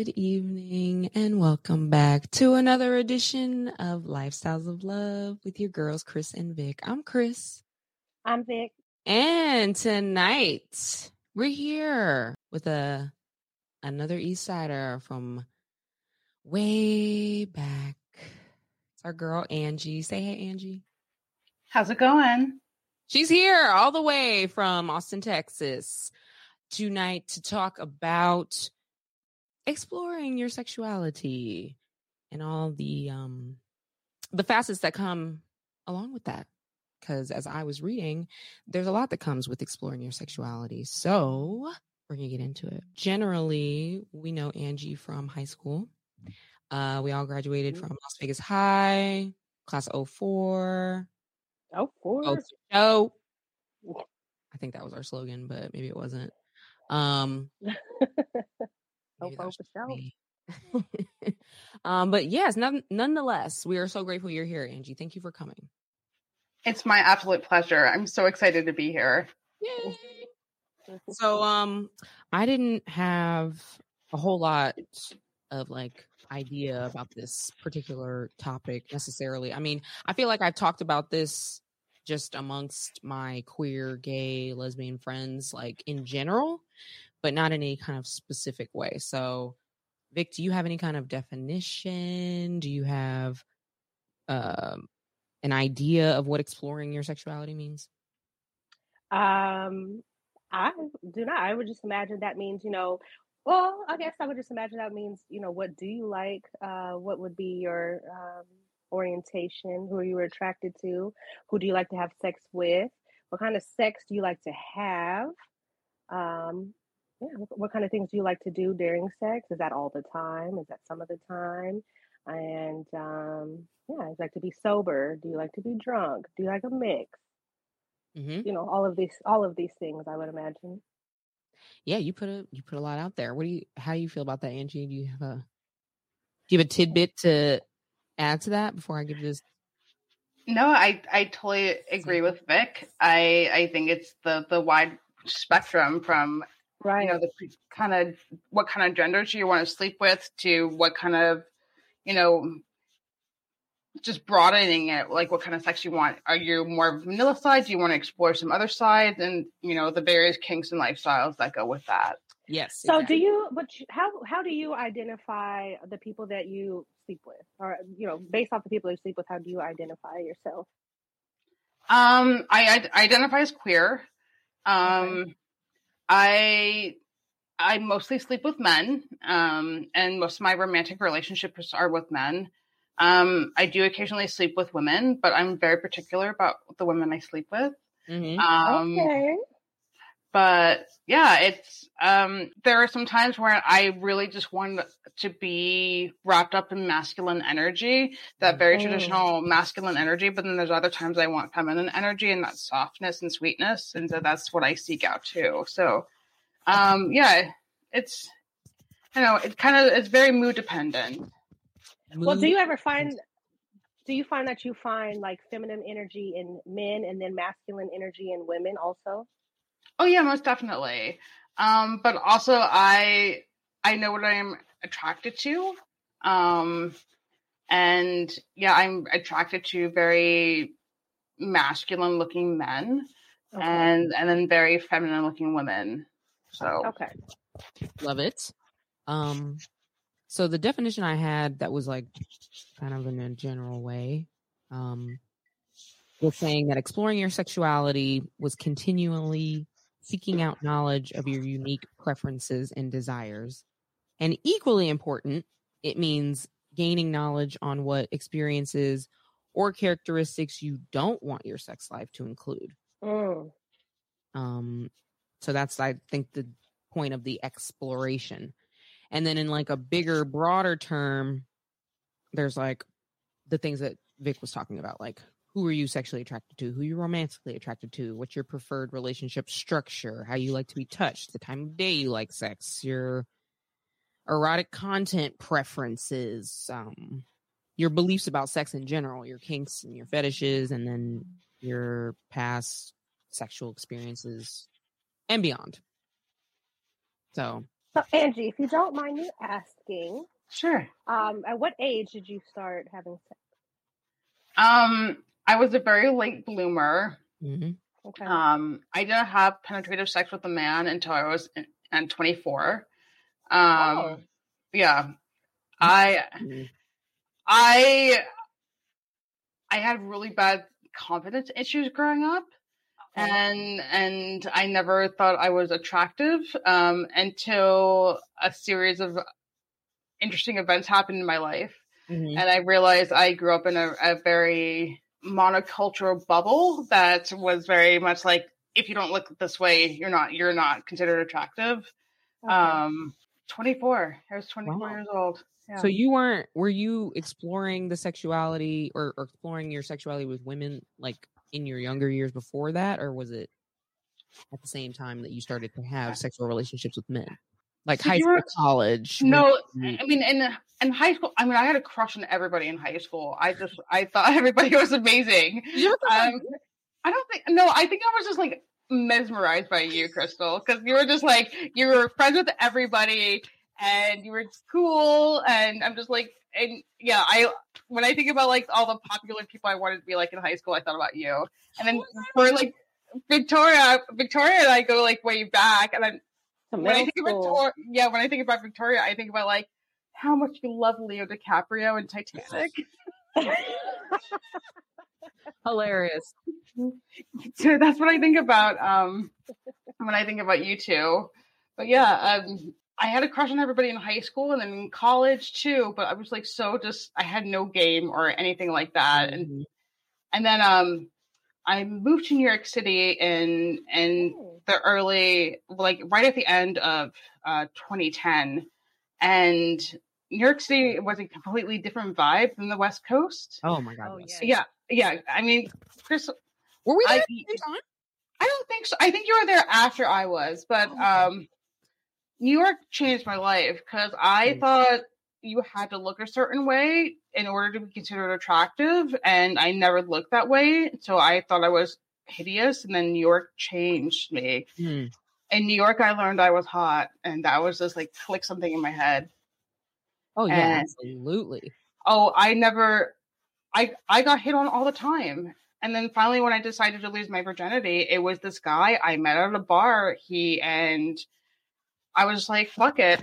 good evening, and welcome back to another edition of Lifestyles of Love with your girls, Chris and Vic. I'm Chris. I'm Vic. And tonight we're here with a another East Sider from way back. It's our girl Angie. Say hey, Angie. How's it going? She's here all the way from Austin, Texas, tonight to talk about exploring your sexuality and all the um the facets that come along with that. Because as i was reading there's a lot that comes with exploring your sexuality. So we're gonna get into it. Generally we know angie from high school. Uh we all graduated from las vegas high class 04 Oh, four. oh i think that was our slogan but maybe it wasn't. Um Oh, Maybe that was for sure. me. um, but yes, none, nonetheless, we are so grateful you're here, Angie. Thank you for coming. It's my absolute pleasure. I'm so excited to be here. Yay. So, um, I didn't have a whole lot of like idea about this particular topic necessarily. I mean, I feel like I've talked about this just amongst my queer, gay, lesbian friends, like in general, but not in any kind of specific way. So, Vic, do you have any kind of definition? Do you have um, an idea of what exploring your sexuality means? Um, I do not. I would just imagine that means, you know, well, I guess I would just imagine that means, you know, what do you like? Uh, what would be your um, orientation? Who are you attracted to? Who do you like to have sex with? What kind of sex do you like to have? Um, yeah, what, what kind of things do you like to do during sex? Is that all the time? Is that some of the time? And um, yeah, do you like to be sober? Do you like to be drunk? Do you like a mix? hmm You know, all of these, all of these things. I would imagine. Yeah, you put a you put a lot out there. What do you how do you feel about that, Angie? Do you have a do you have a tidbit to add to that before I give this? No, I I totally agree with Vic. I I think it's the the wide spectrum from Right. you know the kind of what kind of genders do you want to sleep with to what kind of you know just broadening it like what kind of sex you want are you more vanilla side do you want to explore some other side and you know the various kinks and lifestyles that go with that Yes. So, exactly. do you? But how how do you identify the people that you sleep with, or you know, based off the people you sleep with, how do you identify yourself? Um, I, I identify as queer. Um, I I mostly sleep with men, um, and most of my romantic relationships are with men. Um, I do occasionally sleep with women, but I'm very particular about the women I sleep with. Mhm. Um, okay. But yeah, it's um, there are some times where I really just want to be wrapped up in masculine energy, that very Mm. traditional masculine energy. But then there's other times I want feminine energy and that softness and sweetness, and so that's what I seek out too. So, um, yeah, it's you know, it kind of it's very mood dependent. Well, do you ever find? Do you find that you find like feminine energy in men and then masculine energy in women also? Oh yeah, most definitely. Um, but also I I know what I'm attracted to. Um, and yeah, I'm attracted to very masculine looking men Okay. and and then very feminine looking women. So okay. Love it. Um, so the definition I had that was like kind of in a general way, um, was saying that exploring your sexuality was continually seeking out knowledge of your unique preferences and desires. And equally important, it means gaining knowledge on what experiences or characteristics you don't want your sex life to include. Mm. Um, so that's I think the point of the exploration. And then in like a bigger, broader term, there's like the things that Vic was talking about, like who are you sexually attracted to, who you romantically attracted to, what's your preferred relationship structure, how you like to be touched, the time of day you like sex, your erotic content preferences, um, your beliefs about sex in general, your kinks and your fetishes, and then your past sexual experiences and beyond. So So Angie, if you don't mind me asking, sure. Um, at what age did you start having sex? Um, I was a very late bloomer. Mm-hmm. Okay. Um, I didn't have penetrative sex with a man until I was in, in 24. Um, Oh. yeah, I, Mm-hmm. I, I had really bad confidence issues growing up, and and I never thought I was attractive um, until a series of interesting events happened in my life Mhm. and I realized I grew up in a, a very monocultural bubble that was very much like if you don't look this way, you're not you're not considered attractive. Okay. Um, 24. I was 24 Wow. years old. Yeah. So you weren't were you exploring the sexuality or, or exploring your sexuality with women like in your younger years before that, or was it at the same time that you started to have sexual relationships with men? Like So high school, were- college. no, when- I mean in in high school, I mean I had a crush on everybody in high school. I just I thought everybody was amazing. Did you ever thought Um, I don't think no, I think I was just like mesmerized by you, Crystal, because you were just like you were friends with everybody and you were cool, and I'm just like, and yeah, I when I think about like all the popular people I wanted to be like in high school, I thought about you, and then for like Victoria, Victoria and I go like way back, and I'm So when I think about school. Victoria, yeah, when I think about Victoria, I think about like how much you love Leo DiCaprio in Titanic. hilarious. so that's what I think about um when I think about you two. But yeah, um I had a crush on everybody in high school and then in college too, but I was like so just I had no game or anything like that. And Mhm. and then um I moved to New York City and Oh, the early like right at the end of uh 2010 and New York City was a completely different vibe than the West Coast. Oh my god. Oh, yes. yeah. Yeah, yeah. I mean, Chris, Were we there I, at the time? I don't think so. I think you were there after I was, but Oh, um, New York changed my life because I Mm. thought you had to look a certain way in order to be considered attractive, and I never looked that way. So I thought I was hideous, and then New York changed me. Hmm. In New York, I learned I was hot, and that was just like click something in my head. Oh yeah, And- absolutely. oh i never i i got hit on all the time and then finally when i decided to lose my virginity it was this guy i met at a bar he and i was like fuck it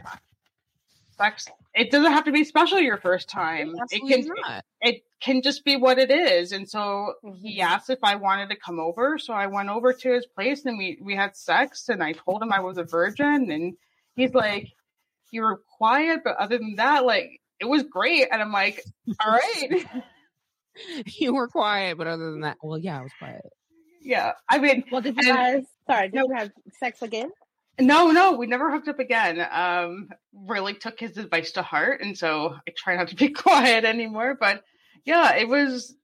sex it doesn't have to be special your first time it can not. it can just be what it is and so he Mhm. asked if i wanted to come over so i went over to his place and we we had sex and i told him i was a virgin and he's like you were quiet but other than that like it was great and i'm like all right you were quiet, but other than that, well, yeah, I was quiet. yeah i mean Well, did you And- guys? Sorry, did No. you have sex again? No no we never hooked up again um really took his advice to heart and so i try not to be quiet anymore but yeah it was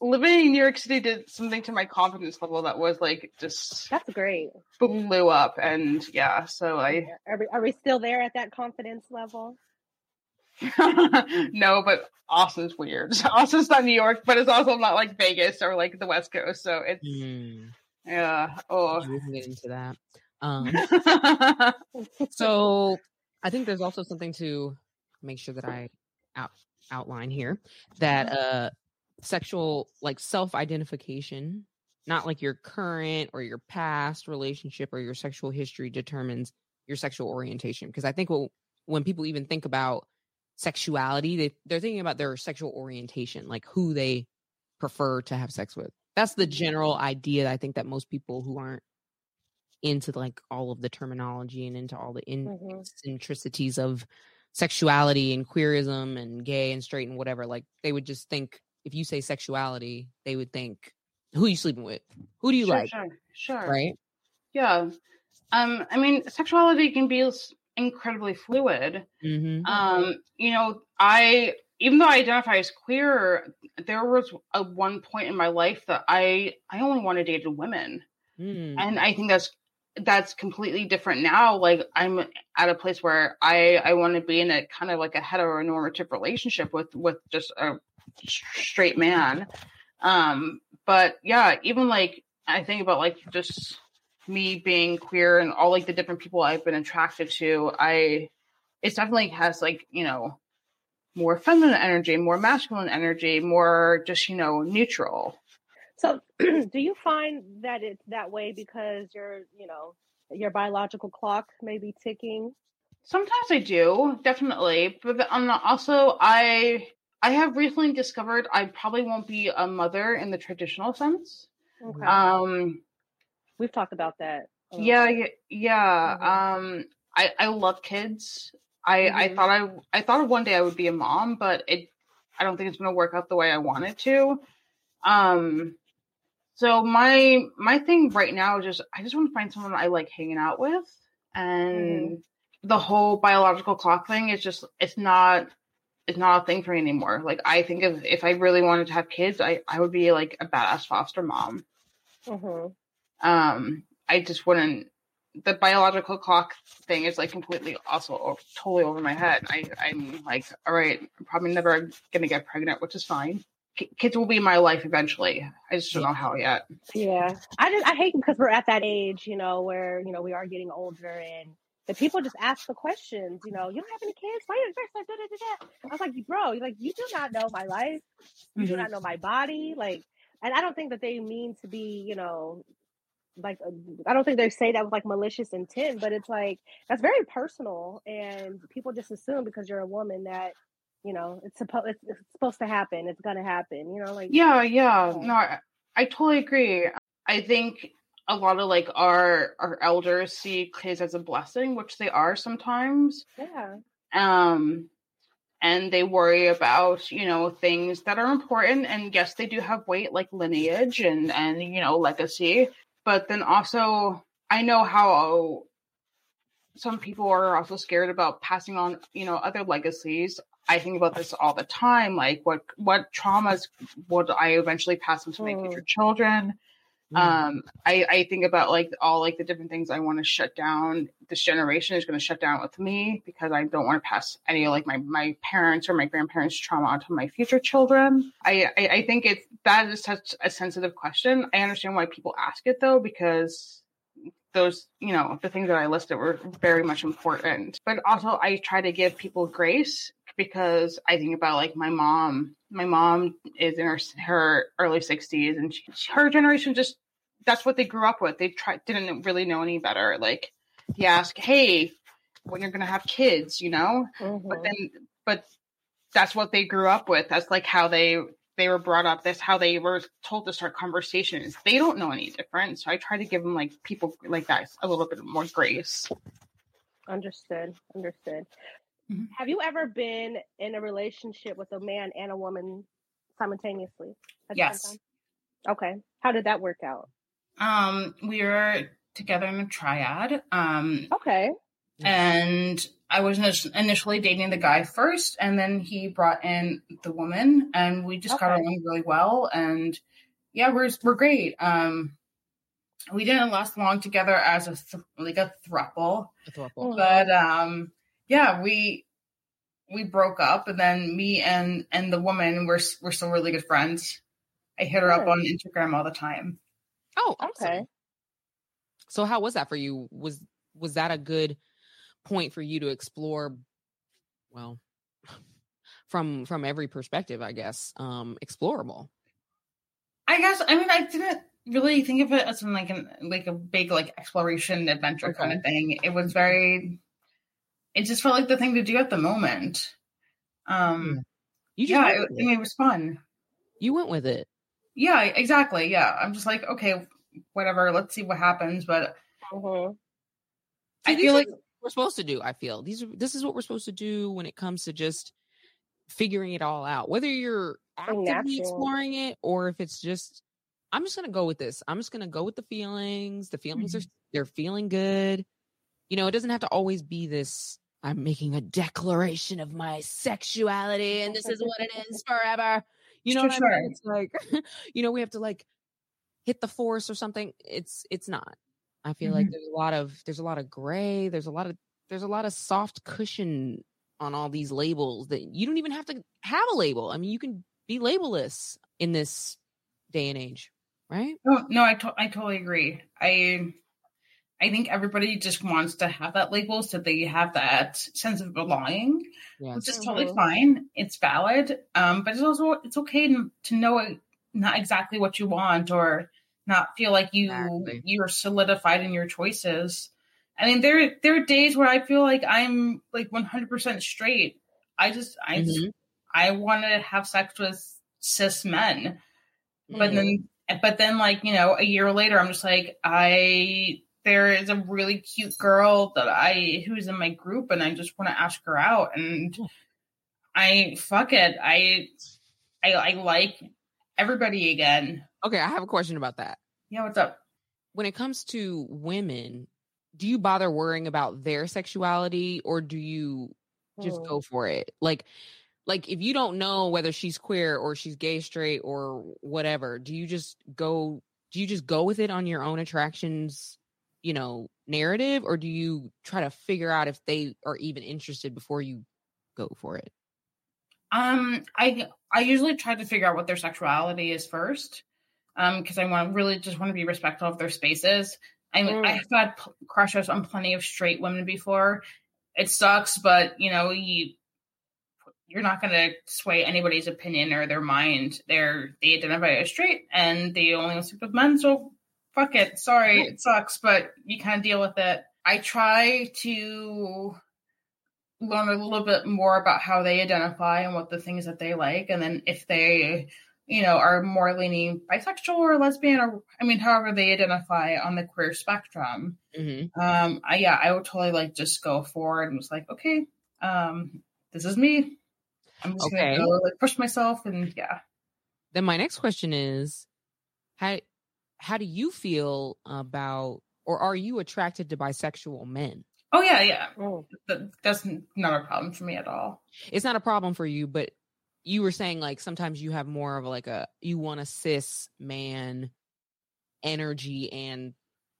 living in new york city did something to my confidence level that was like just That's great. blew up and yeah so i Are we, are we still there at that confidence level? no but austin's weird austin's not new york but it's also not like vegas or like the west coast so it's Hmm. yeah oh We can get into that. Um, so I think there's also something to make sure that I out, outline here that uh sexual like self-identification not like your current or your past relationship or your sexual history determines your sexual orientation because i think when people even think about sexuality they, they're thinking about their sexual orientation like who they prefer to have sex with. That's the general idea i think that most people who aren't into like all of the terminology and into all the in- Mhm. eccentricities of sexuality and queerism and gay and straight and whatever like they would just think if you say sexuality they would think who are you sleeping with? Who do you sure, like? sure sure. Right? Yeah. Um i mean sexuality can be incredibly fluid. Mm-hmm. um you know i even though i identify as queer there was a one point in my life that i i only wanted to date women. Mm and i think that's that's completely different now like i'm at a place where i i want to be in a kind of like a heteronormative relationship with with just a straight man um but yeah even like i think about like just me being queer and all like the different people I've been attracted to, I it definitely has like, you know, more feminine energy, more masculine energy, more just, you know, neutral. So do you find that it's that way because you're, you know, your biological clock may be ticking? Sometimes I do, definitely. But um, also I I have recently discovered I probably won't be a mother in the traditional sense. Okay. Um we've talked about that. Yeah, yeah, yeah. Mm-hmm. Um I I love kids. I mm-hmm. I thought I I thought one day I would be a mom, but it I don't think it's going to work out the way I want it to. Um so my my thing right now is just I just want to find someone I like hanging out with and mm-hmm. the whole biological clock thing is just it's not it's not a thing for me anymore. Like I think if if I really wanted to have kids, I I would be like a badass foster mom. Mm-hmm. Um I just wouldn't the biological clock thing is like completely also totally over my head. I I'm like all right, I'm probably never gonna get pregnant, which is fine kids will be my life eventually. I just don't know how yet. Yeah, I just I hate because we're at that age, you know, where you know we are getting older and the people just ask the questions. You know, you don't have any kids. Why are you da, da, da, da. I was like, bro, you're like you do not know my life. You mm-hmm. do not know my body. Like, and I don't think that they mean to be, you know, like uh, I don't think they say that with like malicious intent, but it's like that's very personal, and people just assume because you're a woman that you know it's supposed it's, it's, supposed to happen it's gonna happen you know like yeah. Yeah. No I, I totally agree. I think a lot of like our our elders see kids as a blessing which they are sometimes. Yeah. Um and they worry about you know things that are important and yes they do have weight like lineage and and you know legacy but then also i know how some people are also scared about passing on you know other legacies I think about this all the time. Like, what what traumas would I eventually pass on to my future children? Mm. Um, I, I think about like all like the different things I want to shut down. This generation is going to shut down with me because I don't want to pass any like my my parents or my grandparents' trauma onto my future children. I I, I think it's that is such a sensitive question. I understand why people ask it though because those, you know, the things that I listed were very much important. But also, I try to give people grace because I think about like my mom. My mom is in her, her early 60s, and she, her generation just that's what they grew up with. They tried didn't really know any better. Like you ask, hey, when you're gonna have kids, you know, mm-hmm. but then but that's what they grew up with. That's like how they they were brought up. That's how they were told to start conversations. They don't know any different. So I try to give them like people like that a little bit more grace. Understood. Understood. Mm-hmm. Have you ever been in a relationship with a man and a woman simultaneously? yes. Okay. How did that work out? Um, we were together in a triad. Um, okay. And I was initially dating the guy first, and then he brought in the woman, and we just okay. got along really well. And yeah, we're we're great. Um, we didn't last long together as a th- like a throuple, a throuple. but um, yeah, we we broke up, and then me and and the woman we're we're still really good friends. I hit her up on Instagram all the time. Oh, awesome. okay. So how was that for you? Was was that a good point for you to explore well from from every perspective i guess um explorable i guess i mean i didn't really think of it as like an like a big like exploration adventure okay. kind of thing it was very it just felt like the thing to do at the moment um you yeah it, I mean, it was fun you went with it yeah exactly yeah i'm just like okay whatever let's see what happens but mm-hmm. i feel like we're supposed to do. I feel these are this is what we're supposed to do when it comes to just figuring it all out. Whether you're actively exploring it or if it's just, I'm just gonna go with this. I'm just gonna go with the feelings. The feelings mm-hmm. are they're feeling good. You know, it doesn't have to always be this. I'm making a declaration of my sexuality, and this is what it is forever. You know what sure. I mean? It's like, you know, we have to like hit the force or something. It's it's not. I feel mm-hmm. like there's a lot of there's a lot of gray. There's a lot of there's a lot of soft cushion on all these labels that you don't even have to have a label. I mean, you can be labelless in this day and age, right? No, no, I to- I totally agree. I I think everybody just wants to have that label so they have that sense of belonging, yes. which is totally mm-hmm. fine. It's valid. Um, but it's also it's okay to, to know not exactly what you want or not feel like you exactly. you're solidified in your choices. I mean, there there are days where I feel like I'm like 100% straight. I just I mm-hmm. just, I want to have sex with cis men, mm-hmm. but then but then like you know a year later I'm just like I there is a really cute girl that I who's in my group and I just want to ask her out and hmm. I fuck it I I I like everybody again. Okay, I have a question about that. Yeah, what's up? When it comes to women, do you bother worrying about their sexuality or do you just oh. go hmm. for it? Like like if you don't know whether she's queer or she's gay straight or whatever, do you just go do you just go with it on your own attractions, you know, narrative or do you try to figure out if they are even interested before you go for it? Um, I I usually try to figure out what their sexuality is first, um, because I want really just want to be respectful of their spaces. I mean, mm. I've had crushes on plenty of straight women before. It sucks, but you know, you you're not going to sway anybody's opinion or their mind. They're they identify as straight and they only sleep with men, so fuck it. Sorry, it sucks, but you of deal with it. I try to learn a little bit more about how they identify and what the things that they like and then if they you know are more leaning bisexual or lesbian or i mean however they identify on the queer spectrum mm-hmm. um I, yeah i would totally like just go forward and was like okay um this is me i'm just okay. gonna go like push myself and yeah then my next question is how how do you feel about or are you attracted to bisexual men Oh yeah, yeah. Oh. That's not a problem for me at all. It's not a problem for you, but you were saying like sometimes you have more of like a you want a cis man energy and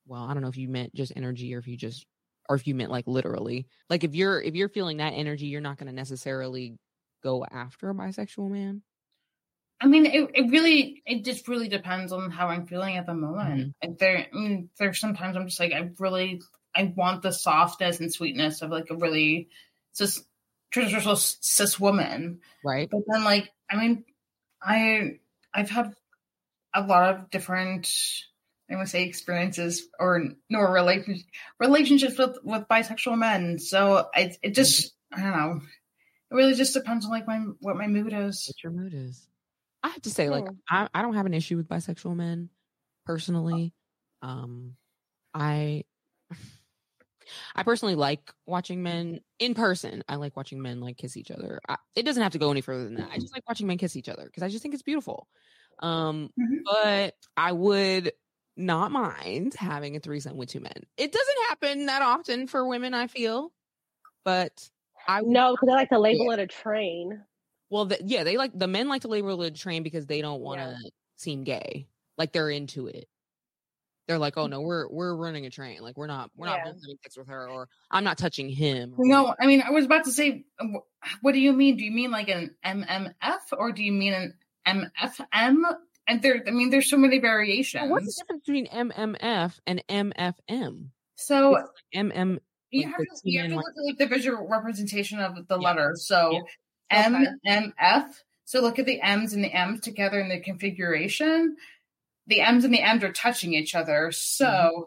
well, I don't know if you meant just energy or if you just or if you meant like literally. Like if you're if you're feeling that energy, you're not going to necessarily go after a bisexual man. I mean, it, it really, it just really depends on how I'm feeling at the moment. Mm-hmm. There, I mean, there's sometimes I'm just like, I really I want the softness and sweetness of like a really cis traditional cis woman. Right. But then like I mean I I've had a lot of different I want to say experiences or no relationship relationships with with bisexual men. So I it just I don't know. It really just depends on like my what my mood is. What your mood is. I have to say, like, I, I don't have an issue with bisexual men personally. Um I I personally like watching men in person. I like watching men like kiss each other. I, it doesn't have to go any further than that. I just like watching men kiss each other because I just think it's beautiful. Um, mm-hmm. but I would not mind having a threesome with two men. It doesn't happen that often for women, I feel, but I no because they like to label it a train. Well, the, yeah, they like the men like to label the train because they don't want to yeah. seem gay, like they're into it they're like, oh no, we're we're running a train. Like we're not we're not having sex with her, or I'm not touching him. No, I mean I was about to say, what do you mean? Do you mean like an MMF or do you mean an MFM? And there, I mean, there's so many variations. what's the difference between MMF and MFM? So like MM. You have, to, you have to look at like the visual representation of the yeah. letters. So yeah. MMF. So look at the M's and the M's together in the configuration the M's and the M's are touching each other. So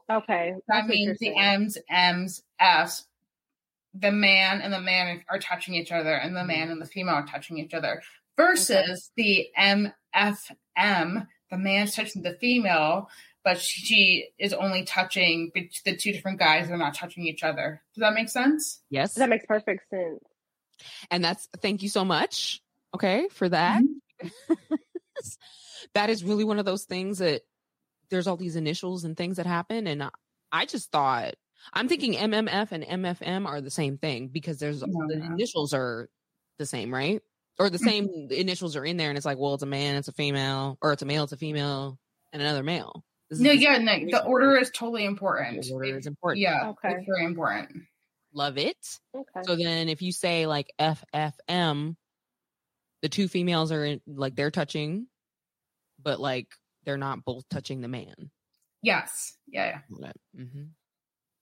mm-hmm. okay, that means the M's, M's, F's, the man and the man are touching each other, and the man and the female are touching each other. Versus okay. the MFM, the man's touching the female, but she is only touching the two different guys. They're not touching each other. Does that make sense? Yes, that makes perfect sense. And that's thank you so much. Okay, for that. Mm-hmm. that is really one of those things that there's all these initials and things that happen. And I just thought, I'm thinking MMF and MFM are the same thing because there's the initials are the same, right? Or the same initials are in there, and it's like, well, it's a man, it's a female, or it's a male, it's a female, and another male. no, yeah, no, the order is totally important. The order is important. Yeah, okay. it's very important. Love it. Okay. So then, if you say like FFM, the two females are in, like they're touching, but like they're not both touching the man. Yes. Yeah. yeah. Mm-hmm.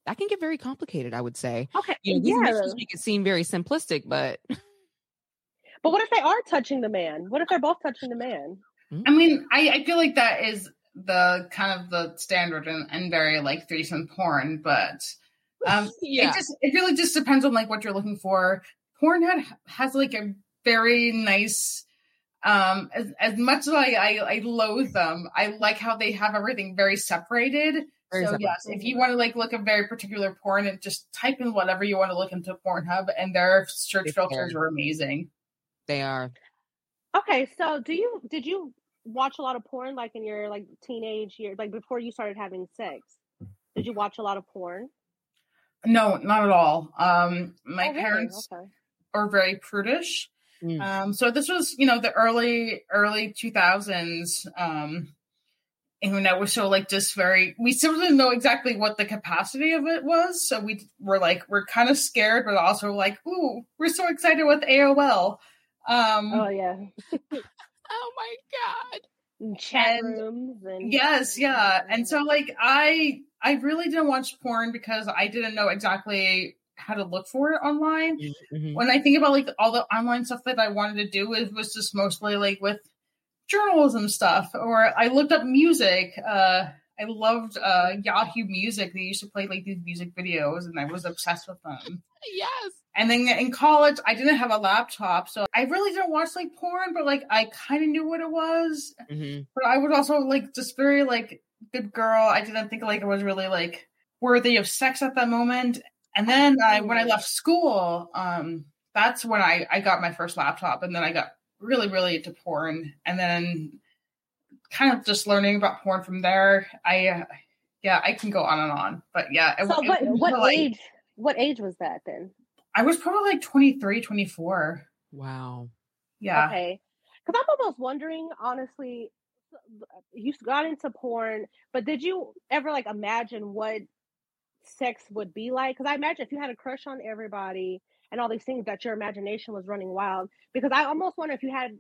that can get very complicated. I would say. Okay, You know, these yeah. initials make it seem very simplistic, but But what if they are touching the man? What if they're both touching the man? I mean, I, I feel like that is the kind of the standard and, and very like threesome porn, but um, yeah, it just it really just depends on like what you're looking for. Pornhub has like a very nice. Um, as, as much as I, I I loathe them, I like how they have everything very separated. Very so separate. yes, if you want to like look at very particular porn, and just type in whatever you want to look into Pornhub, and their search It's filters there. are amazing. they are. Okay, so do you did you watch a lot of porn like in your like teenage years, like before you started having sex? Did you watch a lot of porn? No, not at all. Um, my Oh, really? parents Okay. are very prudish. Mm. Um, so this was, you know, the early early two thousands. Um, and that was so like just very. We still didn't know exactly what the capacity of it was, so we were like we're kind of scared, but also like, ooh, we're so excited with AOL. Um, Oh yeah, Oh my god. Chat And- rooms and Yes, yeah. And so like I I really didn't watch porn because I didn't know exactly how to look for it online. Mhm. When I think about like all the online stuff that I wanted to do, it was just mostly like with journalism stuff. Or I looked up music. Uh I loved uh Yahoo Music. They used to play like these music videos and I was obsessed with them. Yes. And then in college, I didn't have a laptop, so I really didn't watch like porn, but like I kind of knew what it was hmm but I was also like just very like good girl. I didn't think like it was really like worthy of sex at that moment. And then I when I left school, um, that's when I I got my first laptop, and then I got really really into porn, and then kind of just learning about porn from there. I uh, yeah, I can go on and on, but yeah. it- So it what was what like- age what age was that then? I was probably like 23, 24. Wow. Yeah. Okay. Because I'm almost wondering, honestly, you got into porn, but did you ever like imagine what sex would be like? Because I imagine if you had a crush on everybody and all these things, that your imagination was running wild. Because I almost wonder if you had,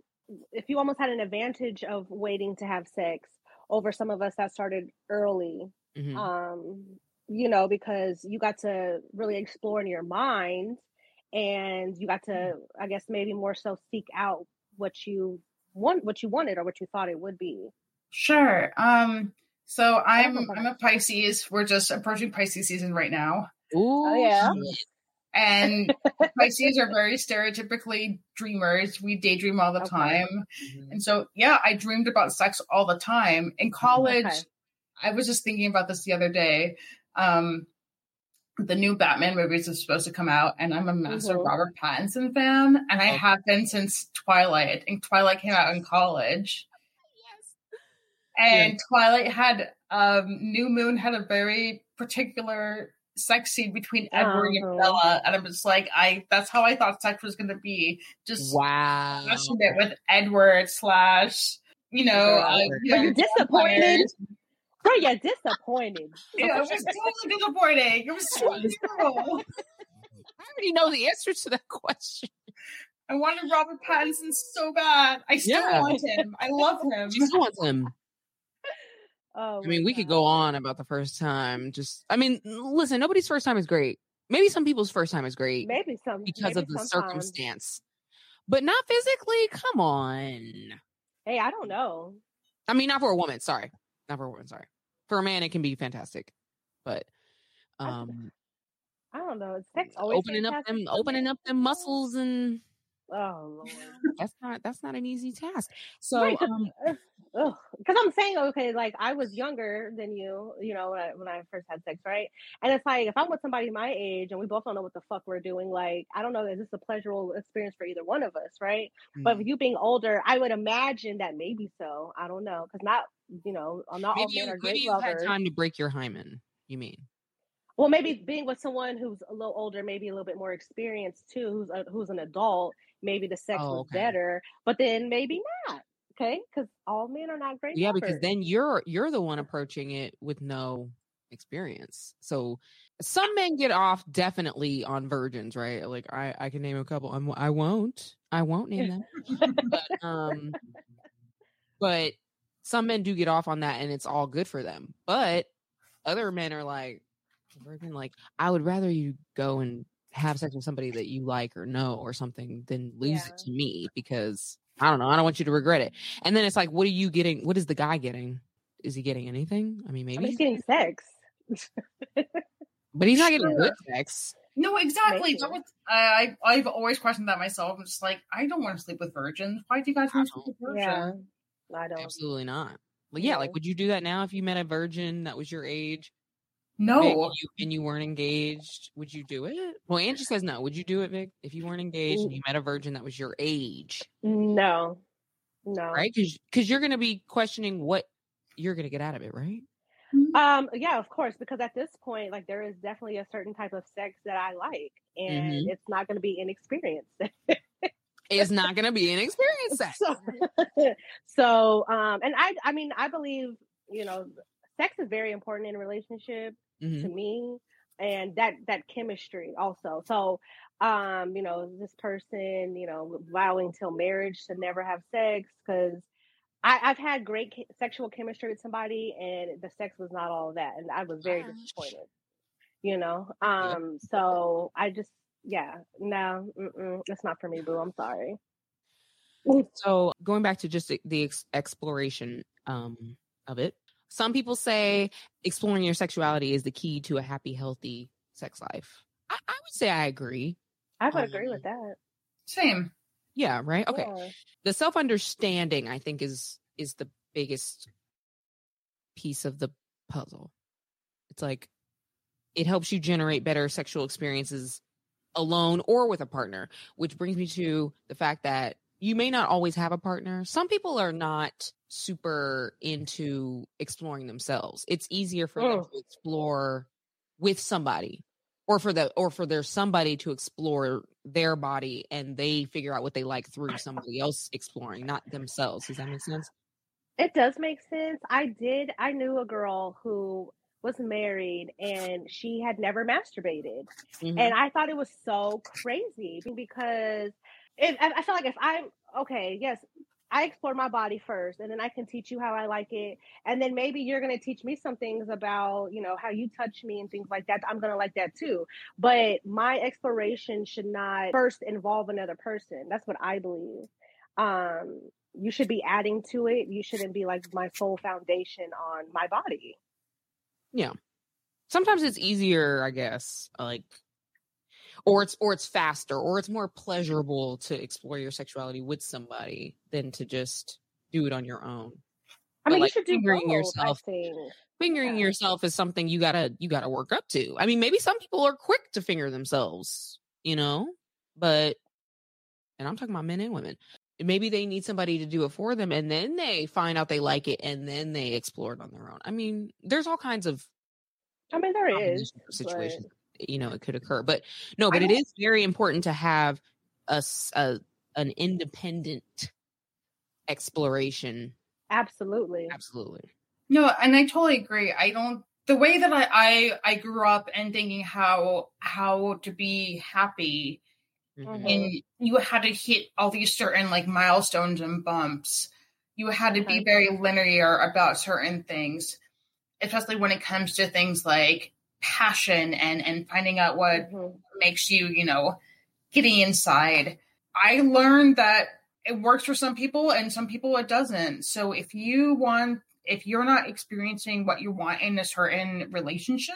if you almost had an advantage of waiting to have sex over some of us that started early. Mhm. Um, you know, because you got to really explore in your mind and you got to, I guess, maybe more so seek out what you want, what you wanted or what you thought it would be. Sure. Um. So I'm I'm a Pisces. We're just approaching Pisces season right now. Ooh, yeah. And Pisces are very stereotypically dreamers. We daydream all the Okay. time. Mhm. And so, yeah, I dreamed about sex all the time. In college, Okay. I was just thinking about this the other day. Um, the new Batman movies is supposed to come out, and I'm a massive Mhm. Robert Pattinson fan, and I Okay. have been since Twilight. And Twilight came out in college. And Twilight had um New Moon had a very particular sex scene between Edward Uh-huh. and Bella, and I'm just like, I that's how I thought sex was gonna be. Just Wow. smashing it with Edward slash, you know, uh, Edward. young Are you disappointed? Vampires. Bro, you're disappointed. Yeah, it was totally disappointing. It was so terrible. I already know the answer to that question. I wanted Robert Pattinson so bad. I still Yeah. want him. I love him. She still wants him. Oh, I mean, my we could go on about the first time. Just, I mean, listen, nobody's first time is great. Maybe some people's first time is great Maybe some because maybe of the sometimes. circumstance, but not physically. Come on. Hey, I don't know. I mean, not for a woman. Sorry, not for a woman. Sorry, for a man, it can be fantastic, but I- um, I don't know. It's sex always opening up them, opening up them muscles, and Oh lord. that's not that's not an easy task. So, Right, um, because I'm saying okay, like I was younger than you, you know, when I, when I first had sex, right? And it's like if I'm with somebody my age and we both don't know what the fuck we're doing, like I don't know, is this a pleasurable experience for either one of us, right? But mm, with you being older, I would imagine that maybe so. I don't know, because not, you know, not all maybe men you, are great you've had time to break your hymen. You mean? Well, maybe being with someone who's a little older, maybe a little bit more experienced too, who's a, who's an adult, maybe the sex Oh, was okay. better, but then maybe not. Okay, because all men are not great. Yeah, because then you're you're the one approaching it with no experience. So some men get off definitely on virgins, right? Like I I can name a couple. I'm, I won't. I won't name them. but, um, but some men do get off on that, and it's all good for them. But other men are like, virgin, like I would rather you go and have sex with somebody that you like or know or something than lose Yeah. it to me because I don't know. I don't want you to regret it. And then it's like, what are you getting? What is the guy getting? Is he getting anything? I mean, I maybe, mean, he's he's getting sex. but he's not getting good sex. No, exactly. That was, I I- I've always questioned that myself. I'm just like, I don't want to sleep with virgins. Why do you guys want to sleep with virgins? Yeah, I don't. Absolutely not. Like, yeah, like would you do that now if you met a virgin that was your age No. Vic, and you, and you weren't engaged? Would you do it? Well, Angie says no. Would you do it, Vic, if you weren't engaged and you met a virgin that was your age? No, no. Right? Because you're going to be questioning what you're going to get out of it, right? Um, yeah, of course, because at this point, like there is definitely a certain type of sex that I like, and Mhm. it's not going to be inexperienced. It's not going to be an experience. Sex. so, so, um, and I, I mean, I believe, you know, sex is very important in a relationship Mhm. to me, and that that chemistry also. So, um, you know, this person, you know, vowing till marriage to never have sex because. I, I've had great ke- sexual chemistry with somebody, and the sex was not all that, and I was very Gosh. disappointed. You know, um, so I just, yeah, no, mm-mm, it's not for me, boo. I'm sorry. So going back to just the- the ex- exploration um, of it, some people say exploring your sexuality is the key to a happy, healthy sex life. I, I would say I agree. I would Um, agree with that. Same. Yeah. Right. Okay. Yeah. The self understanding, I think, is is the biggest piece of the puzzle. It's like it helps you generate better sexual experiences alone or with a partner, which brings me to the fact that you may not always have a partner. Some people are not super into exploring themselves. It's easier for them Mm. to explore with somebody or for the or for their somebody to explore their body and they figure out what they like through somebody else exploring, not themselves. Does that make sense? It does make sense. I did. I knew a girl who was married and she had never masturbated. Mhm. And I thought it was so crazy because it, I I felt like if I'm okay, yes, I explore my body first and then I can teach you how I like it. And then maybe you're going to teach me some things about, you know, how you touch me and things like that. I'm going to like that too. But my exploration should not first involve another person. That's what I believe. Um, you should be adding to it. You shouldn't be like my sole foundation on my body. Yeah. Sometimes it's easier i guess like or it's or it's faster or it's more pleasurable to explore your sexuality with somebody than to just do it on your own. I But, mean, like, you should do fingering both, yourself- fingering Yeah. yourself is something you gotta you gotta work up to. I mean maybe some people are quick to finger themselves you know? But and i'm talking about men and women maybe they need somebody to do it for them and then they find out they like it and then they explore it on their own. I mean there's all kinds of I mean, there is. situations you know it could occur but no but I it don't- is very important to have a, s- a- an independent exploration Absolutely. absolutely No, and I totally agree. I don't the way that I I, I grew up and thinking how how to be happy Mhm. Mhm. and you had to hit all these certain like milestones and bumps. You had to be very linear about certain things, especially when it comes to things like passion and and finding out what Mhm. makes you, you know, getting inside. I learned that it works for some people and some people it doesn't. So if you want, if you're not experiencing what you want in a certain relationship,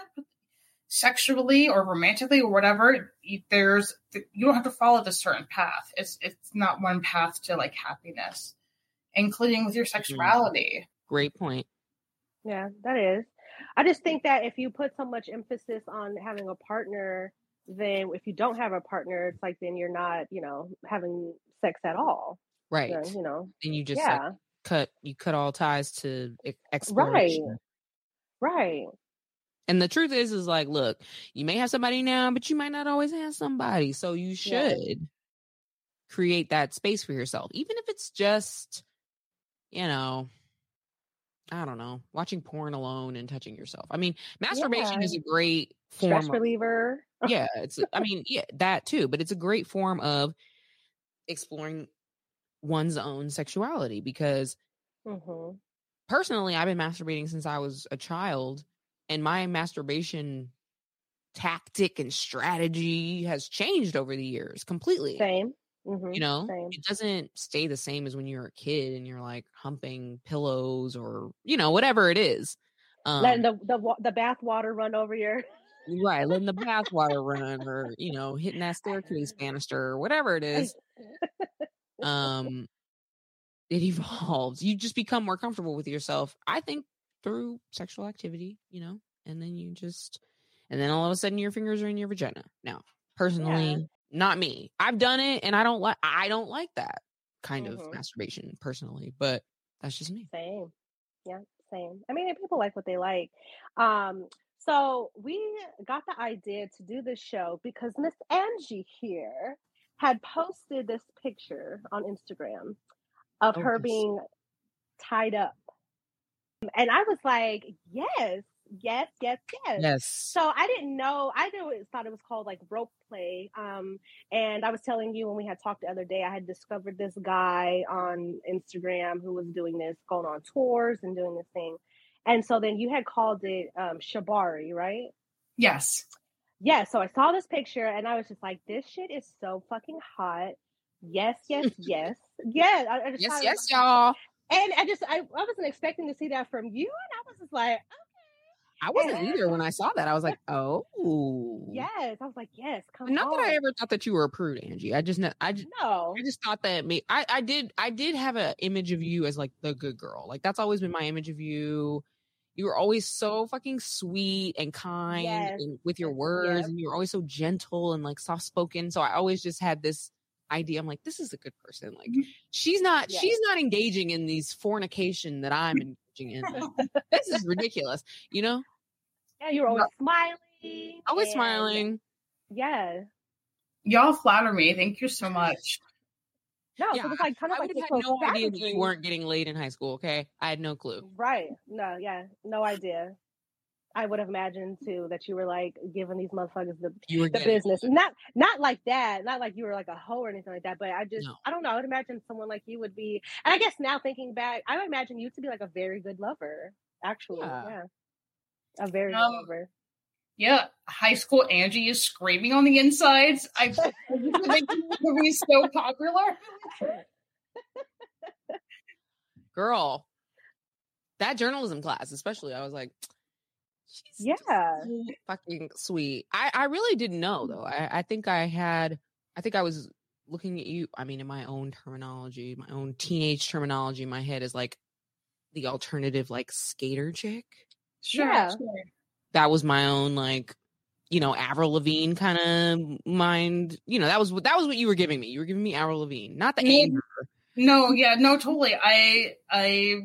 sexually or romantically or whatever, there's you don't have to follow this certain path. It's it's not one path to like happiness, including with your sexuality. great point Yeah, that is. I just think that if you put so much emphasis on having a partner, then if you don't have a partner, it's like then you're not, you know, having sex at all. right Yeah, you know. and you just like yeah. cut you cut all ties to exploration Right. Right. and the truth is is like look you may have somebody now but you might not always have somebody so you Yeah. should create that space for yourself even if it's just you know i don't know watching porn alone and touching yourself i mean masturbation Yeah. is a great Stress form of, reliever. yeah it's i mean yeah that too but it's a great form of exploring one's own sexuality because hmm personally i've been masturbating since i was a child and my masturbation tactic and strategy has changed over the years completely. Same. Mm-hmm. You know, Same. it doesn't stay the same as when you're a kid and you're like humping pillows or you know whatever it is. Um, Letting the the the bath water run over your right, letting the bath water run or you know hitting that staircase banister or whatever it is. Um, it evolves. You just become more comfortable with yourself. I think through sexual activity, you know, and then you just, and then all of a sudden your fingers are in your vagina. Now, personally, not me. I've done it, and I don't like. I don't like that kind of Mhm. masturbation personally, but that's just me. Same. Yeah, same. I mean, people like what they like. Um, so we got the idea to do this show because Miss Angie here had posted this picture on Instagram of Oh, her yes. being tied up. And I was like, yes, yes, yes, yes. Yes. So I didn't know. I thought it was called like rope play. Um, and I was telling you when we had talked the other day, I had discovered this guy on Instagram who was doing this, going on tours and doing this thing. And so then you had called it um, Shibari, right? Yes. Yeah. So I saw this picture and I was just like, this shit is so fucking hot. Yes, yes, yes, yeah. I, I Yes, yes, y'all. And I just, I, I wasn't expecting to see that from you, and I was just like, I wasn't either when I saw that. I was like, oh, yes. I was like, yes, come not on. that I ever thought that you were a prude, Angie. I just, I just, no. I just thought that me. I, I did, I did have an image of you as like the good girl. Like that's always been my image of you. You were always so fucking sweet and kind Yes. and with your words, Yep. and you were always so gentle and like soft spoken. So I always just had this idea. I'm like, this is a good person. Like Mhm. she's not, Yes. she's not engaging in these fornication that I'm engaging in. This is ridiculous. You know, Yeah, you're always smiling. always and- smiling. Yeah. Y'all flatter me. Thank you so much. No, Yeah, so it was like kind of I like would had no idea that you weren't getting laid in high school. Okay, I had no clue. Right. No, yeah. No idea. I would have imagined too that you were like giving these motherfuckers the, You were the getting- business. Not not like that. Not like you were like a hoe or anything like that. But I just No. I don't know. I would imagine someone like you would be and I guess now thinking back, I would imagine you to be like a very good lover. Actually. Yeah. Yeah. A very Um, good lover. Yeah, high school Angie is screaming on the insides. I I just think the movie is so popular. girl that journalism class especially i was like she's Yeah. so fucking sweet i i really didn't know though mm-hmm. i i think i had i think i was looking at you i mean in my own terminology my own teenage terminology in my head is like the alternative like skater chick Sure, Yeah. sure. that was my own like you know avril lavigne kind of mind you know that was what that was what you were giving me you were giving me avril lavigne not the Yeah. anger No, yeah, no, totally. I I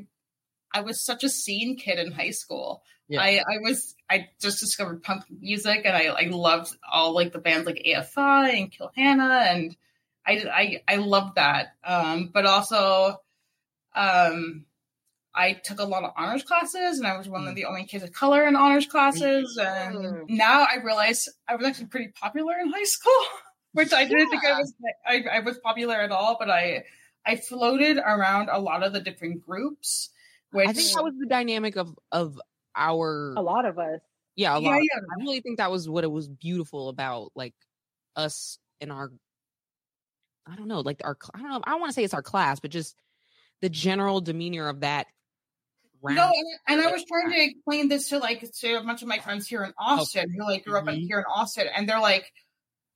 I was such a scene kid in high school. Yeah. I I was I just discovered punk music and I I loved all like the bands like AFI and Kill Hannah and I I I loved that. Um but also um I took a lot of honors classes and I was one of the only kids of color in honors classes and Mm. now I realize I was actually pretty popular in high school, which I didn't think I was I, I was popular at all, but I I floated around a lot of the different groups. Which i think that was the dynamic of of our A lot of us. yeah a yeah, lot yeah. I really think that was what it was beautiful about like us and our I don't know, like our I don't know, I don't want to say it's our class, but just the general demeanor of that round. No, and, and I was trying to explain this to like to a bunch of my friends here in Austin who like grew up Mhm. here in Austin, and they're like,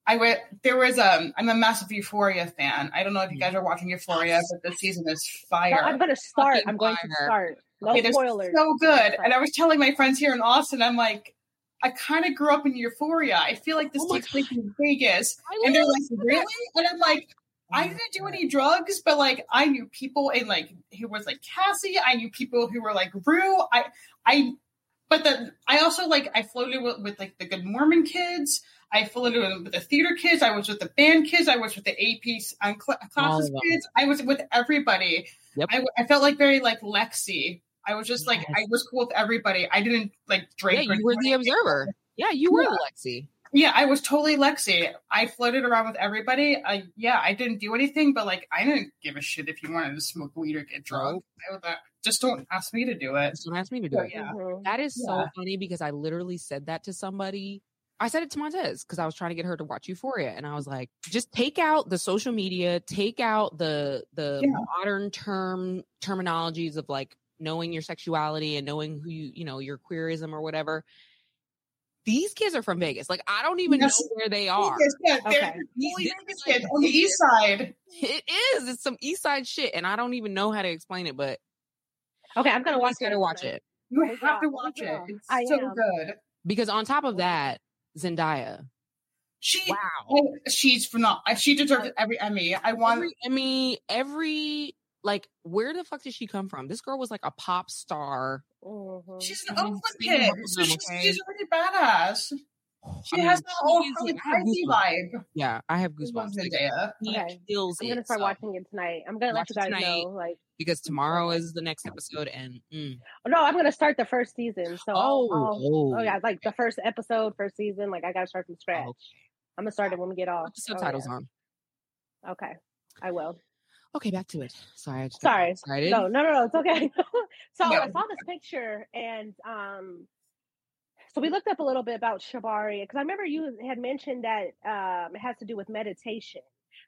I went. There was um, I'm a massive Euphoria fan. I don't know if you guys are watching Euphoria, but this season is No, fire. I'm gonna start. I'm going to start. No Okay, spoilers. So good. And I was telling my friends here in Austin, I'm like, I kind of grew up in Euphoria. I feel like this Oh takes place in Vegas. And they're like, really? And I'm like, I didn't do any drugs, but like I knew people and like who was like Cassie. I knew people who were like Rue. I I but the I also like I floated with, with like the good Mormon kids. I floated with, the theater kids. I was with the band kids. I was with the AP um, cl- classes kids. I was with everybody. Yep. I, I felt like very like Lexi. I was just like Yes. I was cool with everybody. I didn't like Yeah, drink. or you were the observer. Yeah, you were Yeah. Lexi. Yeah, I was totally Lexi. I floated around with everybody. I yeah, I didn't do anything, but like I didn't give a shit if you wanted to smoke weed or get drunk. I would, just don't ask me to do it. Just don't ask me to do it. Yeah. Mhm. That is so funny because I literally said that to somebody I said it to Montez because I was trying to get her to watch Euphoria, and I was like, just take out the social media, take out the the yeah. modern term terminologies of like knowing your sexuality and knowing who you you know your queerism or whatever. These kids are from Vegas. Like I don't even yes. know where they are. Vegas, yeah, okay. Vegas kids on the east side. It is. It's some east side shit, and I don't even know how to explain it. But okay, I'm gonna watch it. Gotta watch it. You have to watch it. It's I so am. good. Because on top of that, Zendaya. She wow. Oh, she's phenomenal. She deserves uh, every Emmy. I want every Emmy, every like where the fuck did she come from? This girl was like a pop star. Mm-hmm. She's an Oakland kid, so she's, okay. she's really badass. She I mean, has the whole crazy vibe. Yeah, I have goosebumps. Zendaya. Okay. Feels I'm gonna start so. watching it tonight. I'm gonna Watch let you guys tonight, know, like because tomorrow is the next episode, and mm. no, I'm gonna start the first season. So oh, oh, oh, yeah, like the first episode, first season. Like I gotta start from scratch. Oh. I'm gonna start it when we get off. subtitles oh, yeah. on. Okay, I will. Okay, back to it. Sorry, I sorry. No, no, no, no. It's okay. so I saw this picture, and um, so we looked up a little bit about Shibari because I remember you had mentioned that um, it has to do with meditation.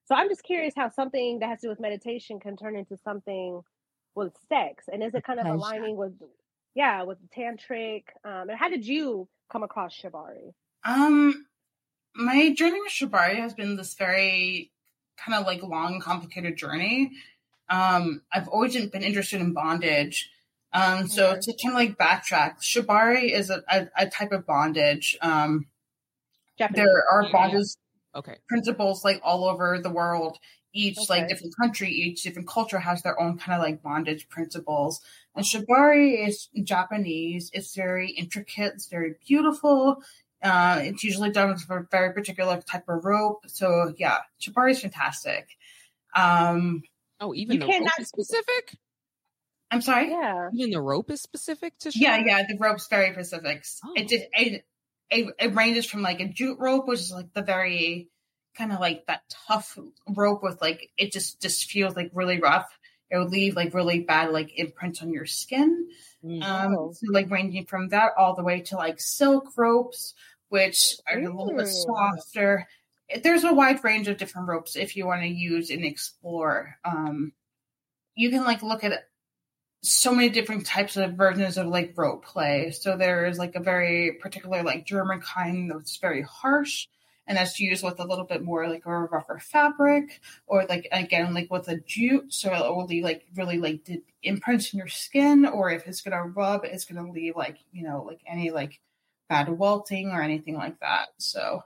So I'm just curious how something that has to do with meditation can turn into something with sex, and is it kind of aligning with, yeah, with tantric? Um, and how did you come across Shibari? Um, my journey with Shibari has been this very kind of like long, complicated journey. Um, I've always been interested in bondage. Um, so to kind of like backtrack, Shibari is a, a, a type of bondage. Um, there are bondage okay. principles like all over the world. Each okay. like different country, each different culture has their own kind of like bondage principles. And Shibari is Japanese. It's very intricate. It's very beautiful. Uh, it's usually done with a very particular type of rope. So yeah, Shibari is fantastic. Um, oh, even you the rope is specific. I'm sorry. Yeah. Even the rope is specific to. Shibari? Yeah, yeah. The rope's very specific. Oh. It just it, it, it ranges from like a jute rope, which is like the very kind of like that tough rope with like it just just feels like really rough. It would leave like really bad like imprints on your skin. Mm-hmm. Um, oh. so like ranging from that all the way to like silk ropes, which are a little bit softer. There's a wide range of different ropes if you want to use and explore. Um, you can like look at so many different types of versions of like rope play. So there is like a very particular like German kind that's very harsh and that's used with a little bit more like a rougher fabric or like again like with a jute so it will leave like really like imprints in your skin or if it's gonna rub it's gonna leave like you know like any like bad welting or anything like that so.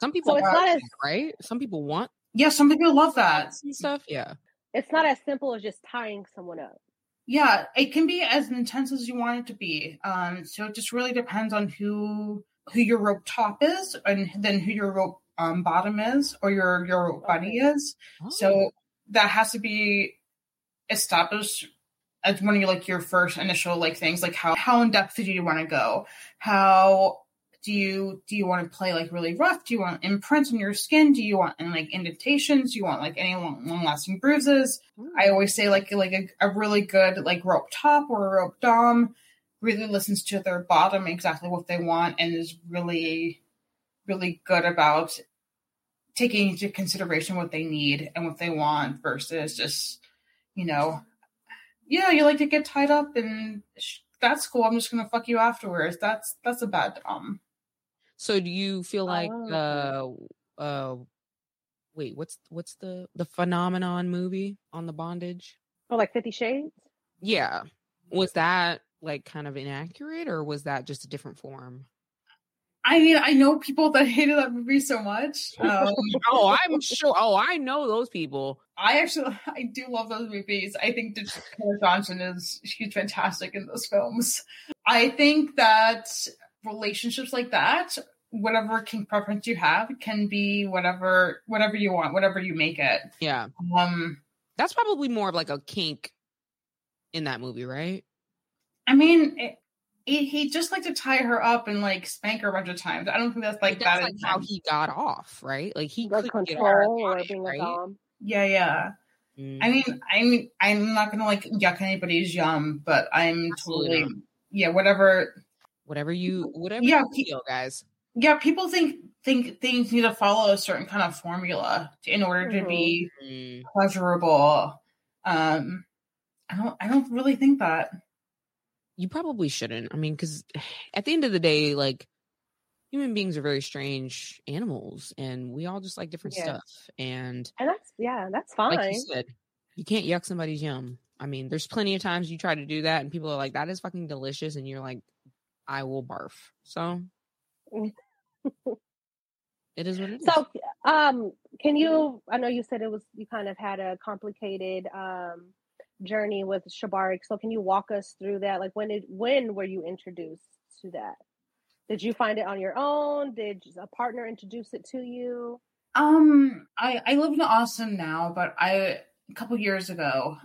Some people so want as, right? Some people want yeah some people love that. Stuff? Yeah. It's not as simple as just tying someone up. Yeah it can be as intense as you want it to be um so it just really depends on who who your rope top is and then who your rope um, bottom is or your your rope body is. Oh. So that has to be established as one of your like your first initial like things like how how in depth do you want to go how do you do you want to play like really rough do you want imprints on your skin do you want and like indentations do you want like any long, long lasting bruises mm. i always say like like a, a really good like rope top or a rope dom really listens to their bottom exactly what they want and is really really good about taking into consideration what they need and what they want versus just you know yeah you like to get tied up and that's cool. I'm just gonna fuck you afterwards. That's that's a bad um so do you feel like oh. uh uh wait what's what's the the phenomenon movie on the bondage? Oh like 50 shades? Yeah. Was that like kind of inaccurate or was that just a different form? I mean, I know people that hated that movie so much. Um, oh, I'm sure. Oh, I know those people. I actually, I do love those movies. I think Dakota Johnson is she's fantastic in those films. I think that relationships like that, whatever kink preference you have, can be whatever whatever you want, whatever you make it. Yeah. Um, that's probably more of like a kink in that movie, right? I mean, it, he, he just like to tie her up and like spank her a bunch of times. I don't think that's like that's that. Like how he got off, right? Like he could control or being right? a dom. Yeah, yeah. Mm. I mean, I mean, I'm not gonna like yuck anybody's yum, but I'm Absolutely totally not. yeah, whatever. Whatever you, whatever yeah, you feel, guys. Yeah, people think think things need to follow a certain kind of formula in order to be mm-hmm. pleasurable. Um, I don't. I don't really think that. You probably shouldn't. I mean, because at the end of the day, like human beings are very strange animals, and we all just like different yeah. stuff. And and that's yeah, that's fine. Like you said, you can't yuck somebody's yum. I mean, there's plenty of times you try to do that, and people are like, "That is fucking delicious," and you're like, "I will barf." So. It is what it is. So, um, can you? I know you said it was you kind of had a complicated um journey with Shibari. So, can you walk us through that? Like, when did when were you introduced to that? Did you find it on your own? Did a partner introduce it to you? Um, I I live in Austin now, but I a couple years ago,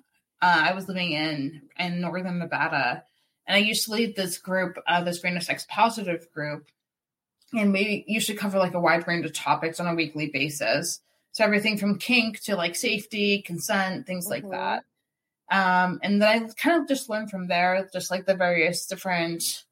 uh, I was living in in northern Nevada, and I used to lead this group, uh, this random sex positive group and we usually cover like a wide range of topics on a weekly basis. So everything from kink to like safety, consent, things mm-hmm. like that. Um, and then I kind of just learned from there, just like the various different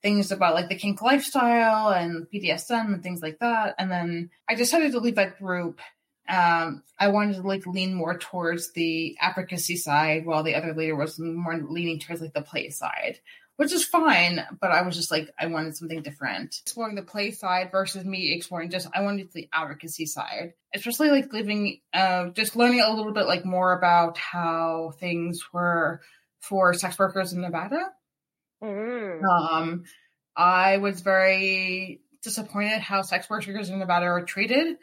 things about like the kink lifestyle and BDSM and things like that. And then I decided to leave that group. Um, I wanted to like lean more towards the advocacy side, while the other leader was more leaning towards like the play side which is fine. But I was just like, I wanted something different. Exploring the play side versus me exploring just, I wanted the advocacy side, especially like living, uh, just learning a little bit like more about how things were for sex workers in Nevada. Mm. Um, I was very disappointed how sex workers in Nevada are treated.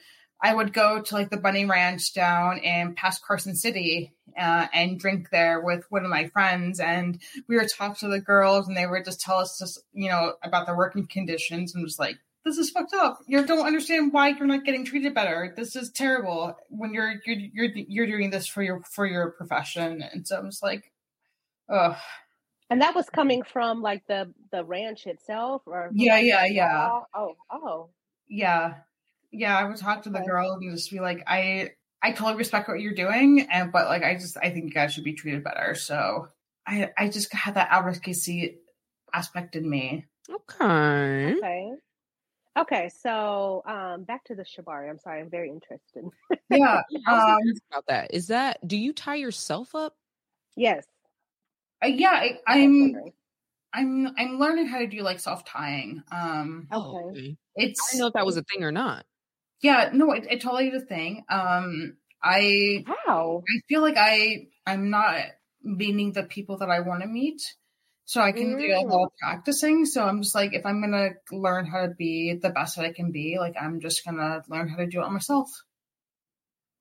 I would go to like the Bunny Ranch down in past Carson City uh, and drink there with one of my friends, and we would talk to the girls, and they would just tell us just you know about their working conditions, and just like this is fucked up. You don't understand why you're not getting treated better. This is terrible when you're you're you're you're doing this for your for your profession, and so I'm just like, ugh. And that was coming from like the the ranch itself, or yeah, yeah, yeah. Oh, oh, yeah yeah, I would talk to the girl and just be like, I I totally respect what you're doing, and but like I just I think you guys should be treated better. So I I just had that advocacy aspect in me. Okay. Okay. Okay, so um back to the shibari. I'm sorry, I'm very interested. yeah. Um, about that. Is that do you tie yourself up? Yes. Uh, yeah, I, I'm I'm I'm learning how to do like self tying. Um okay. It's I don't know if that was a thing or not. Yeah, no, it, it totally is a thing. Um, I how I feel like I I'm not meeting the people that I want to meet, so I can mm. do a lot of practicing. So I'm just like, if I'm gonna learn how to be the best that I can be, like I'm just gonna learn how to do it on myself.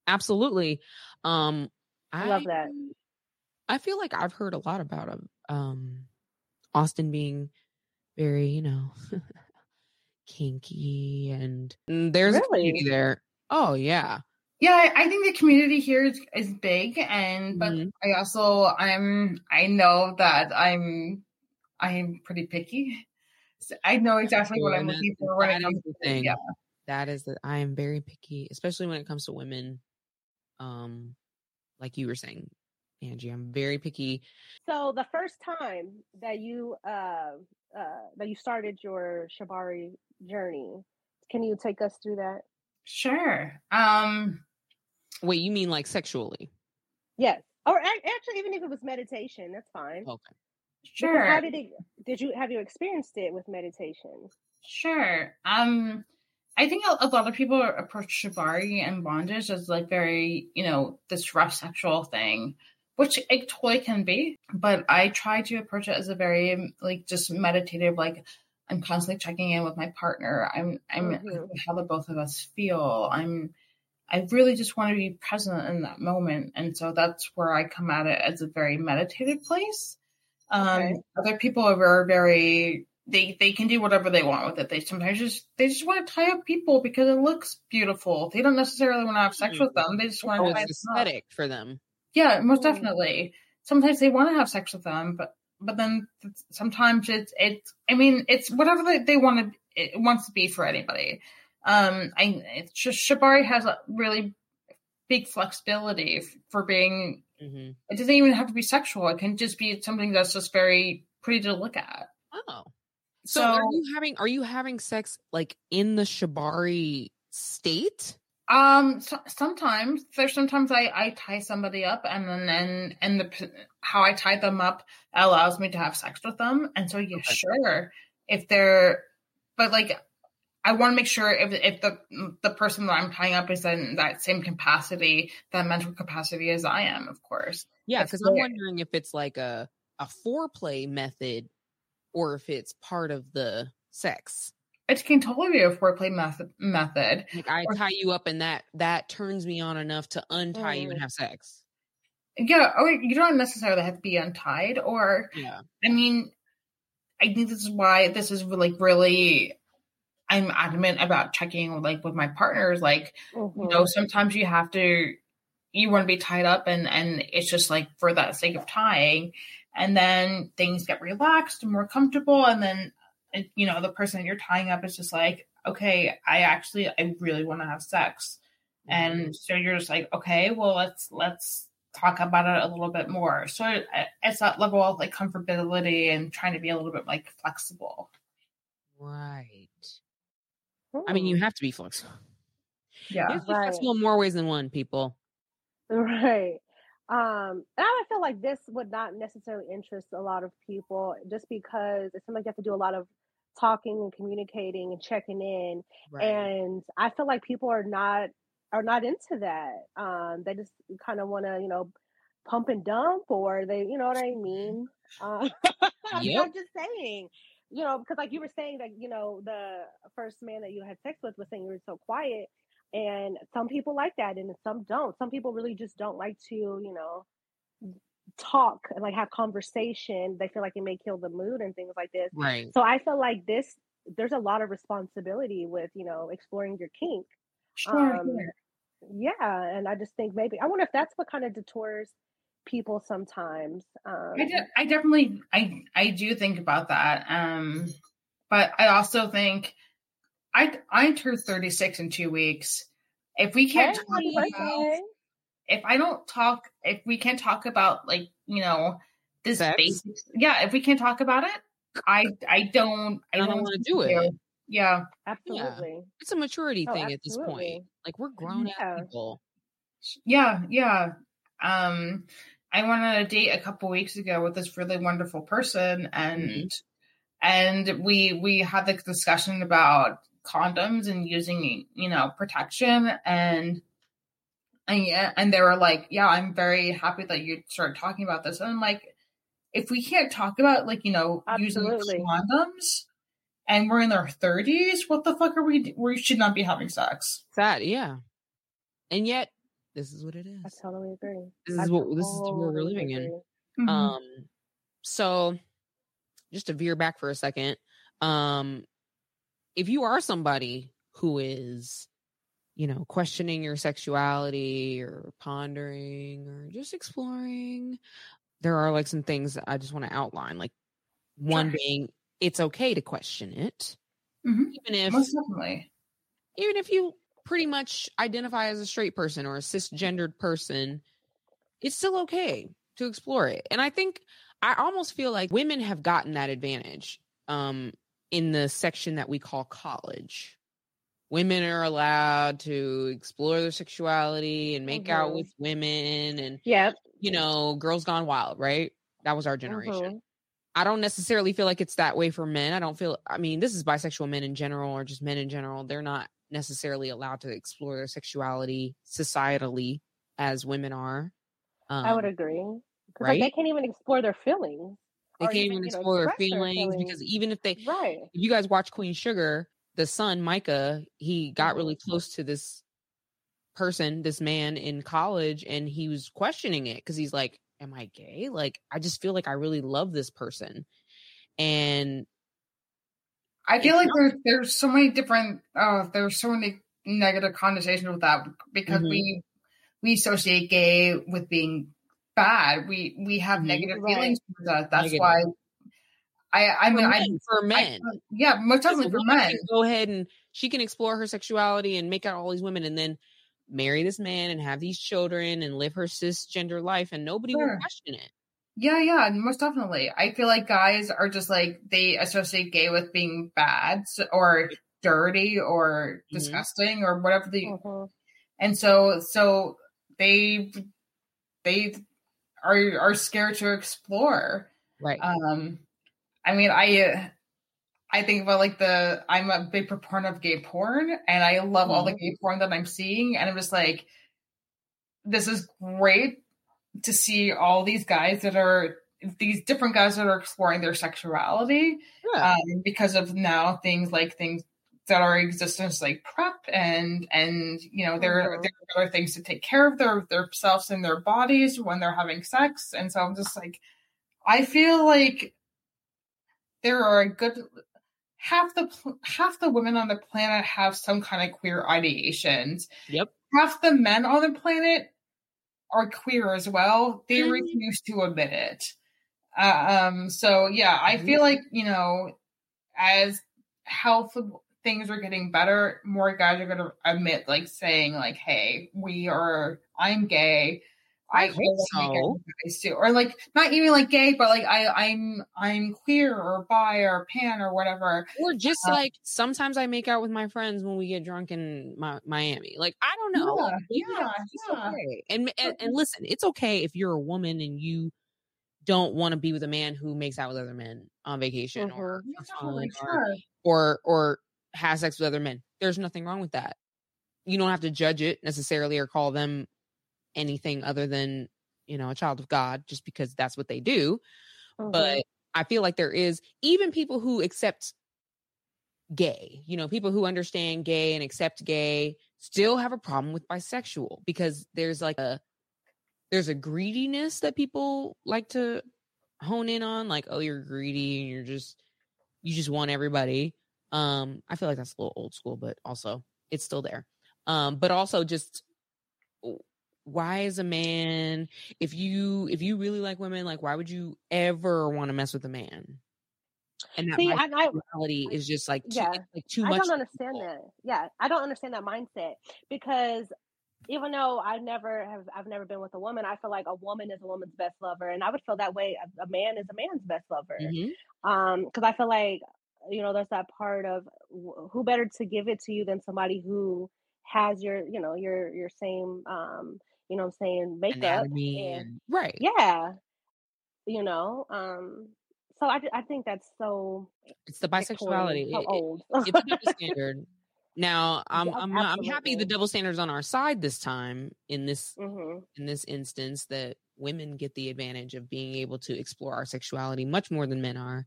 Absolutely. Um, I, I love that. I feel like I've heard a lot about um Austin being very, you know, kinky and, and there's really? a community there. Oh yeah. Yeah, I think the community here is, is big and but mm-hmm. I also I'm I know that I'm I'm pretty picky. So I know exactly what I'm looking for when it comes to thing. Yeah. That is that I am very picky, especially when it comes to women. Um like you were saying, Angie, I'm very picky. So the first time that you uh uh that you started your Shibari journey. Can you take us through that? Sure. Um wait, you mean like sexually? Yes. Or actually even if it was meditation, that's fine. Okay. Sure. Because how did it did you have you experienced it with meditation? Sure. Um I think a, a lot of people approach shibari and bondage as like very, you know, this rough sexual thing, which it totally can be. But I try to approach it as a very like just meditative, like I'm constantly checking in with my partner. I'm I'm mm-hmm. how the both of us feel. I'm I really just want to be present in that moment. And so that's where I come at it as a very meditative place. Um, okay. other people are very they they can do whatever they want with it. They sometimes just they just want to tie up people because it looks beautiful. They don't necessarily want to have sex mm-hmm. with them. They just want oh, to tie aesthetic for them. Yeah, most mm-hmm. definitely. Sometimes they want to have sex with them, but but then sometimes it's it's I mean it's whatever they, they want to it wants to be for anybody. Um, I it's just Shibari has a really big flexibility for being. Mm-hmm. It doesn't even have to be sexual. It can just be something that's just very pretty to look at. Oh, So, So- are you having are you having sex like in the shibari state? Um, so, sometimes there's sometimes I I tie somebody up and then and and the how I tie them up allows me to have sex with them, and so yeah, Okay. sure if they're, but like I want to make sure if if the the person that I'm tying up is in that same capacity, that mental capacity as I am, of course. Yeah, because I'm wondering if it's like a a foreplay method or if it's part of the sex. It can totally be a foreplay method. Method. Like I Or- tie you up and that that turns me on enough to untie you and Mm. have sex. Yeah, or you don't necessarily have to be untied, or Yeah. I mean, I think this is why this is like really. I'm adamant about checking like with my partners. Like, you Mhm. know, sometimes you have to, you want to be tied up, and and it's just like for that sake of tying, and then things get relaxed and more comfortable, and then you know the person that you're tying up is just like, okay, I actually I really want to have sex, and so you're just like, okay, well let's let's talk about it a little bit more. So it, it's that level of like comfortability and trying to be a little bit like flexible. Right. I mean, you Hmm. have to be flexible. Yeah. You have to be Right. flexible in more ways than one, people. Right. Um, and I feel like this would not necessarily interest a lot of people just because it seems like you have to do a lot of talking and communicating and checking in. And I feel like people are not are not into that. Um, they just kind of want to, you know, pump and dump or they, you know what I mean? Uh, I mean, Yep. I'm just saying, you know, because like you were saying that, you know, the first man that you had sex with was saying you were so quiet. And some people like that and some don't. Some people really just don't like to, you know, talk and like have conversation. They feel like it may kill the mood and things like this. Right. So I feel like this there's a lot of responsibility with, you know, exploring your kink. Sure. Um, Yeah, and I just think maybe I wonder if that's what kind of detours people sometimes. Um, I, de- I definitely I I do think about that. Um but I also think I I turned 36 in 2 weeks. If we can't hey, talk about. If I don't talk if we can't talk about like, you know, this Sex? basic Yeah, if we can't talk about it, I I don't I I don't, don't want to do you. it. Yeah. Absolutely. It's a maturity Oh, thing at this point. Like we're grown ass Yeah. people. Yeah, yeah. Um I went on a date a couple weeks ago with this really wonderful person and Mhm. and we we had the discussion about condoms and using you know protection and and yeah and they were like yeah i'm very happy that you started talking about this and i'm like if we can't talk about like you know Absolutely. using condoms and we're in our 30s what the fuck are we we should not be having sex Sad, yeah. And yet, this is what it is. I totally agree. This I is what this is what we're totally living in. agree. Mhm. Um, so just to veer back for a second, um, if you are somebody who is, you know, questioning your sexuality or pondering or just exploring, there are like some things that I just want to outline. Like one Sure. being, it's okay to question it, Mhm. even if most definitely even if you pretty much identify as a straight person or a cisgendered person, it's still okay to explore it. And I think I almost feel like women have gotten that advantage um, in the section that we call college. Women are allowed to explore their sexuality and make out Mhm. with women and, Yep. you know, girls gone wild, right? That was our generation. Mhm. I don't necessarily feel like it's that way for men. I don't feel, I mean, this is bisexual men in general or just men in general. They're not necessarily allowed to explore their sexuality societally as women are. Um, I would agree. 'Cause, right? like, they can't even explore their feelings. They can't even know, explore their express feelings because even if they, right. if you guys watch Queen Sugar, the son Micah, he got really Mhm. close to this person, this man in college, and he was questioning it because he's like, "Am I gay? Like, I just feel like I really love this person," and I feel like there's there's so many different uh there's so many negative connotations with that because Mhm. we we associate gay with being bad. We we have negative Right. feelings for that. That's Negative. why I I for mean I, men, for I men. yeah most definitely for men. go ahead and she can explore her sexuality and make out all these women and then marry this man and have these children and live her cisgender life and nobody will question it. Yeah, yeah, most definitely. I feel like guys are just like they associate gay with being bad or dirty or mm-hmm. disgusting or whatever the mm-hmm. and so so they they are are scared to explore. Right. Um I mean I I think about like the I'm a big proponent of gay porn and I love mm-hmm. all the mm-hmm. gay porn that I'm seeing and I'm just like this is great to see all these guys that are these different guys that are exploring their sexuality yeah. um, because of now things like things that are existence like PrEP and and you know there, mm-hmm. there are other things to take care of their themselves and their bodies when they're having sex and so i'm just like i feel like there are a good half the half the women on the planet have some kind of queer ideations yep half the men on the planet are queer as well. They mm-hmm. refuse to admit it. Uh, um, so yeah, I feel like you know, as health things are getting better, more guys are going to admit, like saying, like, "Hey, we are. I'm gay. I, hope so. Guys too. Or like not even like gay, but like I I'm I'm queer or bi or pan or whatever. Or just uh, like sometimes I make out with my friends when we get drunk in my, Miami. Like I don't know. Yeah, yeah, yeah. Okay. And, and and listen, it's okay if you're a woman and you don't want to be with a man who makes out with other men on vacation mm-hmm. or, or, sure. or or has sex with other men. There's nothing wrong with that. You don't have to judge it necessarily or call them anything other than you know a child of god just because that's what they do mm-hmm. but i feel like there is even people who accept gay you know people who understand gay and accept gay still have a problem with bisexual because there's like a there's a greediness that people like to hone in on like oh you're greedy and you're just you just want everybody um i feel like that's a little old school but also it's still there um but also just why is a man if you if you really like women like why would you ever want to mess with a man? And that See, reality is just like too, yeah like too much i don't understand that. Yeah i don't understand that mindset because even though i never have i've never been with a woman i feel like a woman is a woman's best lover and i would feel that way a, a man is a man's best lover. Mm-hmm. um because i feel like you know there's that part of who better to give it to you than somebody who has your you know your your same um you know I'm saying, makeup. And, and, right. Yeah. You know, um, so I, I think that's so. It's the bisexuality. How it, old? It, it's a double standard. Now I'm yeah, I'm I'm happy the double standards on our side this time in this mm-hmm. in this instance that women get the advantage of being able to explore our sexuality much more than men are.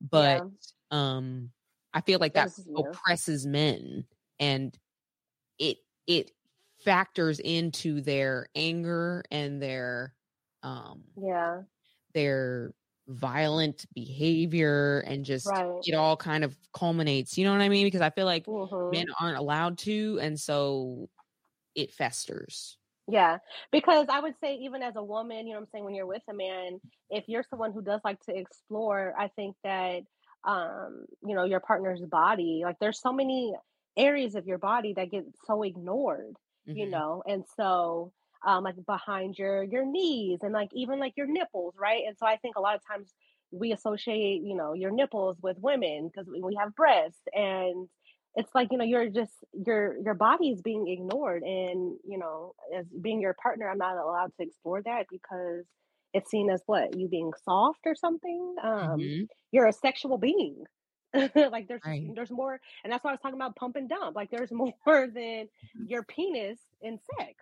But yeah. um I feel like that oppresses men and it it factors into their anger and their um yeah their violent behavior and just right. it all kind of culminates you know what i mean because i feel like mm-hmm. men aren't allowed to and so it festers yeah because i would say even as a woman you know i'm saying when you're with a man if you're someone who does like to explore i think that um you know your partner's body like there's so many areas of your body that get so ignored mm-hmm. you know and so um like behind your your knees and like even like your nipples right and so i think a lot of times we associate you know your nipples with women because we have breasts and it's like you know you're just your your body is being ignored and you know as being your partner i'm not allowed to explore that because it's seen as what you being soft or something um mm-hmm. you're a sexual being like there's right. there's more and that's why I was talking about pump and dump. Like there's more than your penis in sex.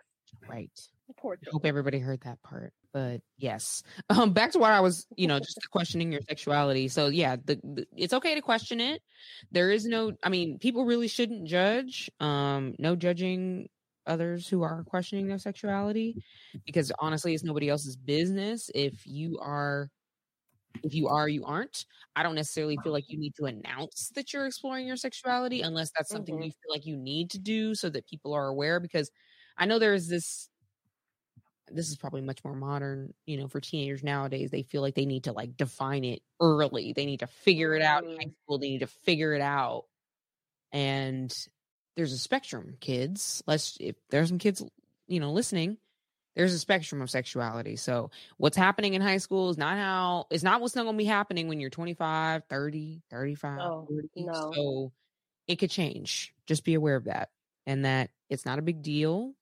Right. Poor I hope everybody heard that part. But yes. Um back to what I was, you know, just questioning your sexuality. So yeah, the, the, it's okay to question it. There is no I mean, people really shouldn't judge. Um no judging others who are questioning their sexuality because honestly it's nobody else's business if you are if you are, you aren't. I don't necessarily feel like you need to announce that you're exploring your sexuality unless that's something mm-hmm. you feel like you need to do so that people are aware. Because I know there's this, this is probably much more modern, you know, for teenagers nowadays. They feel like they need to like define it early, they need to figure it out in high mm-hmm. school, they need to figure it out. And there's a spectrum, kids. Let's, if there's some kids, you know, listening, there's a spectrum of sexuality. So what's happening in high school is not how it's not what's not going to be happening when you're 25, 30, 35, No, 40. no. So it could change. Just be aware of that and that it's not a big deal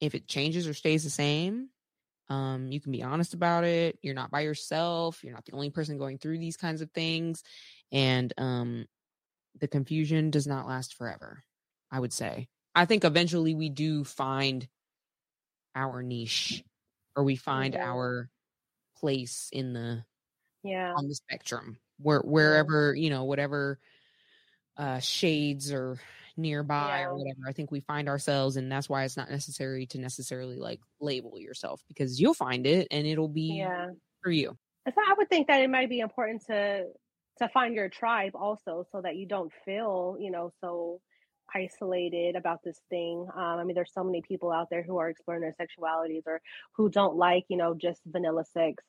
if it changes or stays the same. Um, you can be honest about it. You're not by yourself. You're not the only person going through these kinds of things. And um, the confusion does not last forever, I would say. I think eventually we do find our niche or we find Mhm. our place in the Yeah. on the spectrum where wherever you know whatever uh shades or nearby Yeah. or whatever i think we find ourselves and that's why it's not necessary to necessarily like label yourself because you'll find it and it'll be Yeah. for you so I would think that it might be important to to find your tribe also, so that you don't feel, you know, so isolated about this thing. Um, I mean, there's so many people out there who are exploring their sexualities or who don't like, you know, just vanilla sex.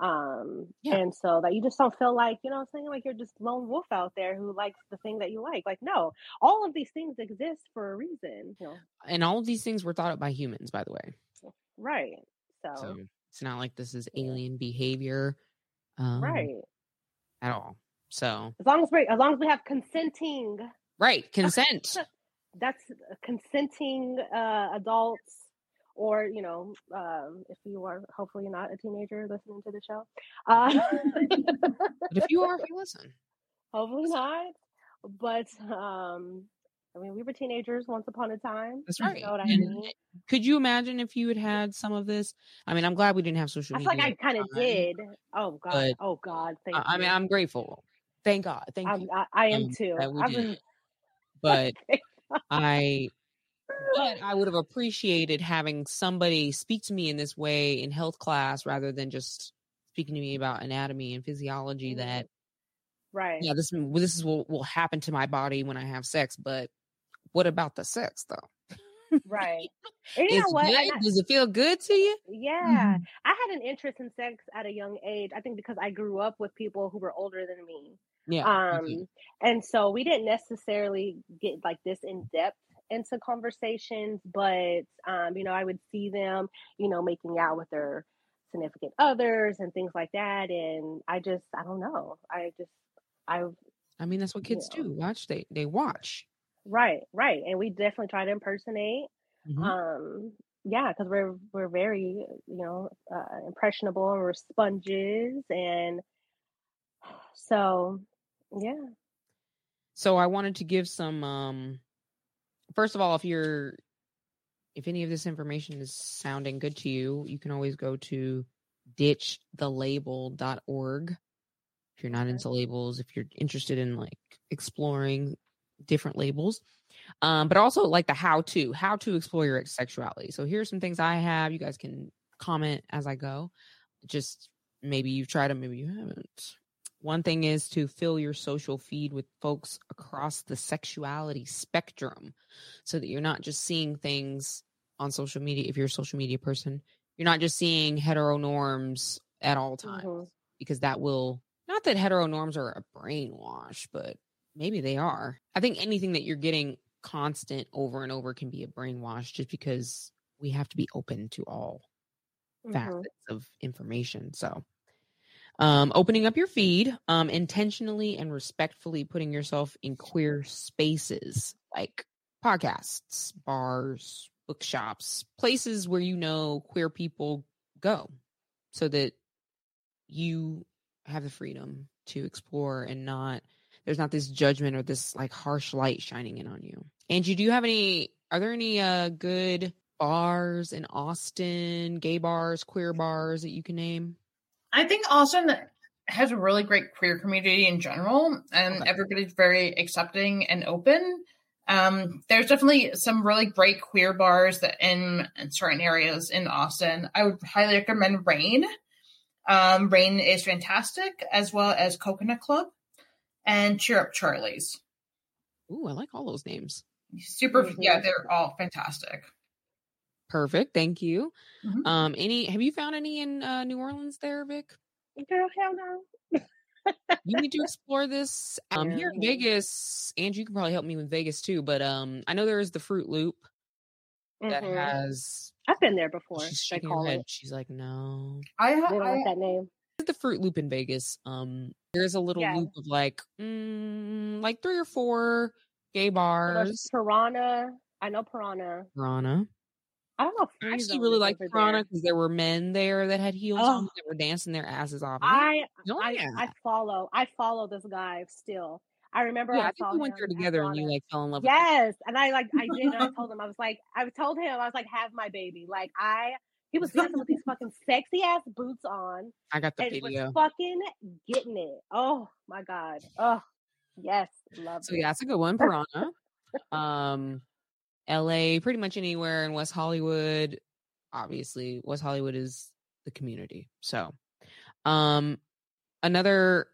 Um, Yeah. and so that you just don't feel like, you know, saying like you're just lone wolf out there who likes the thing that you like. Like, no, all of these things exist for a reason. You know, and all of these things were thought up by humans by the way right? So, so it's not like this is alien behavior um, right. at all so As long as we as long as we have consenting right consent that's consenting uh, adults or you know um, if you are hopefully not a teenager listening to the show uh, but if you are if you listen hopefully not but um i mean we were teenagers once upon a time That's right. you know what i mean could you imagine if you had had some of this? I mean, I'm glad we didn't have social i feel media. like i kind of did oh god but- oh god thank I, I mean, I'm grateful. Thank God. Thank I'm, you. I, I am um, too I've been- But I, but I would have appreciated having somebody speak to me in this way in health class rather than just speaking to me about anatomy and physiology. Mhm. That right yeah, this this is what will happen to my body when I have sex. But what about the sex though? right and you know what? I- Does it feel good to you? Yeah, Mm-hmm. I had an interest in sex at a young age. I think because I grew up with people who were older than me. Yeah. Um, and so we didn't necessarily get like this in depth into conversations, but um, you know, I would see them, you know, making out with their significant others and things like that. And I just, I don't know. I just, I I mean, that's what kids Yeah. do. Watch. They they watch. right, right, and we definitely try to impersonate. Mhm. um yeah because we're we're very you know uh, impressionable and we're sponges and so yeah So I wanted to give some um first of all, if you're if any of this information is sounding good to you, you can always go to ditchthelabel.org. If you're not into labels, if you're interested in like exploring different labels. Um, but also like the how to, how to explore your sexuality. So here's some things I have. You guys can comment as I go. Just maybe you've tried them, maybe you haven't. One thing is to fill your social feed with folks across the sexuality spectrum so that you're not just seeing things on social media. If you're a social media person, you're not just seeing hetero norms at all times Mhm. because that will, not that hetero norms are a brainwash, but maybe they are. I think anything that you're getting constant over and over can be a brainwash just because we have to be open to all Mhm. facets of information. So, um, opening up your feed, um, intentionally and respectfully putting yourself in queer spaces like podcasts, bars, bookshops, places where you know queer people go so that you have the freedom to explore and not there's not this judgment or this like harsh light shining in on you. Angie, do you have any are there any uh good bars in Austin, gay bars, queer bars that you can name? I think Austin has a really great queer community in general, and Okay. everybody's very accepting and open. Um, there's definitely some really great queer bars that in, in certain areas in Austin. I would highly recommend Rain. Um, Rain is fantastic, as well as Coconut Club and Cheer Up Charlie's. Ooh, I like all those names. Super, Mhm. yeah, they're all fantastic. Perfect. Thank you. Mhm. Um, any have you found any in uh, New Orleans there, Vic? girl hell no You need to explore this. Um, here in Vegas, Angie, you can probably help me with Vegas too. But um, I know there is the Fruit Loop. that mm-hmm. has. I've been there before. She's shaking her head. It. She's like, no. I have. Don't I, that name. The Fruit Loop in Vegas. Um, there's a little yeah. loop of like, mm, like three or four gay bars. So Piranha. I know Piranha. Piranha. I don't know. I actually really like Piranha because there were men there that had heels oh. on that were dancing their asses off. I oh, I, yeah. I follow. I follow this guy still. I remember yeah, I, I think we went there together and you like fell in love. Yes, and I like I did. and I told him I was like I told him I was like have my baby. Like I he was dancing with these fucking sexy ass boots on. I got the video. fucking getting it. Oh my god. Oh yes, love. So it. yeah, it's a good one, Piranha. um, L.A. Pretty much anywhere in West Hollywood. Obviously, West Hollywood is the community. So, um, another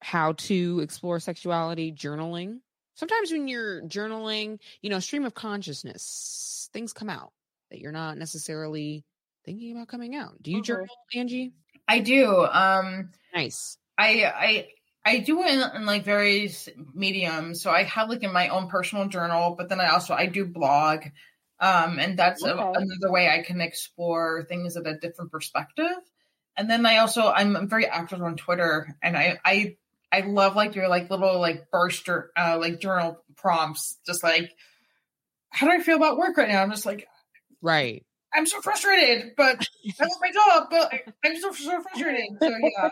how to explore sexuality journaling. Sometimes when you're journaling, you know, stream of consciousness, things come out that you're not necessarily thinking about coming out. Do you mm-hmm. journal, Angie? I do. Um nice. I I I do it in, in, like various mediums. So I have like in my own personal journal, but then I also I do blog. Um and that's okay. a, another way I can explore things at a different perspective. And then I also I'm very active on Twitter and I I I love like your like little like burst or uh, like journal prompts, just like how do I feel about work right now? I'm just like, right. I'm so frustrated, but I love my job, but I'm so so frustrated. So yeah,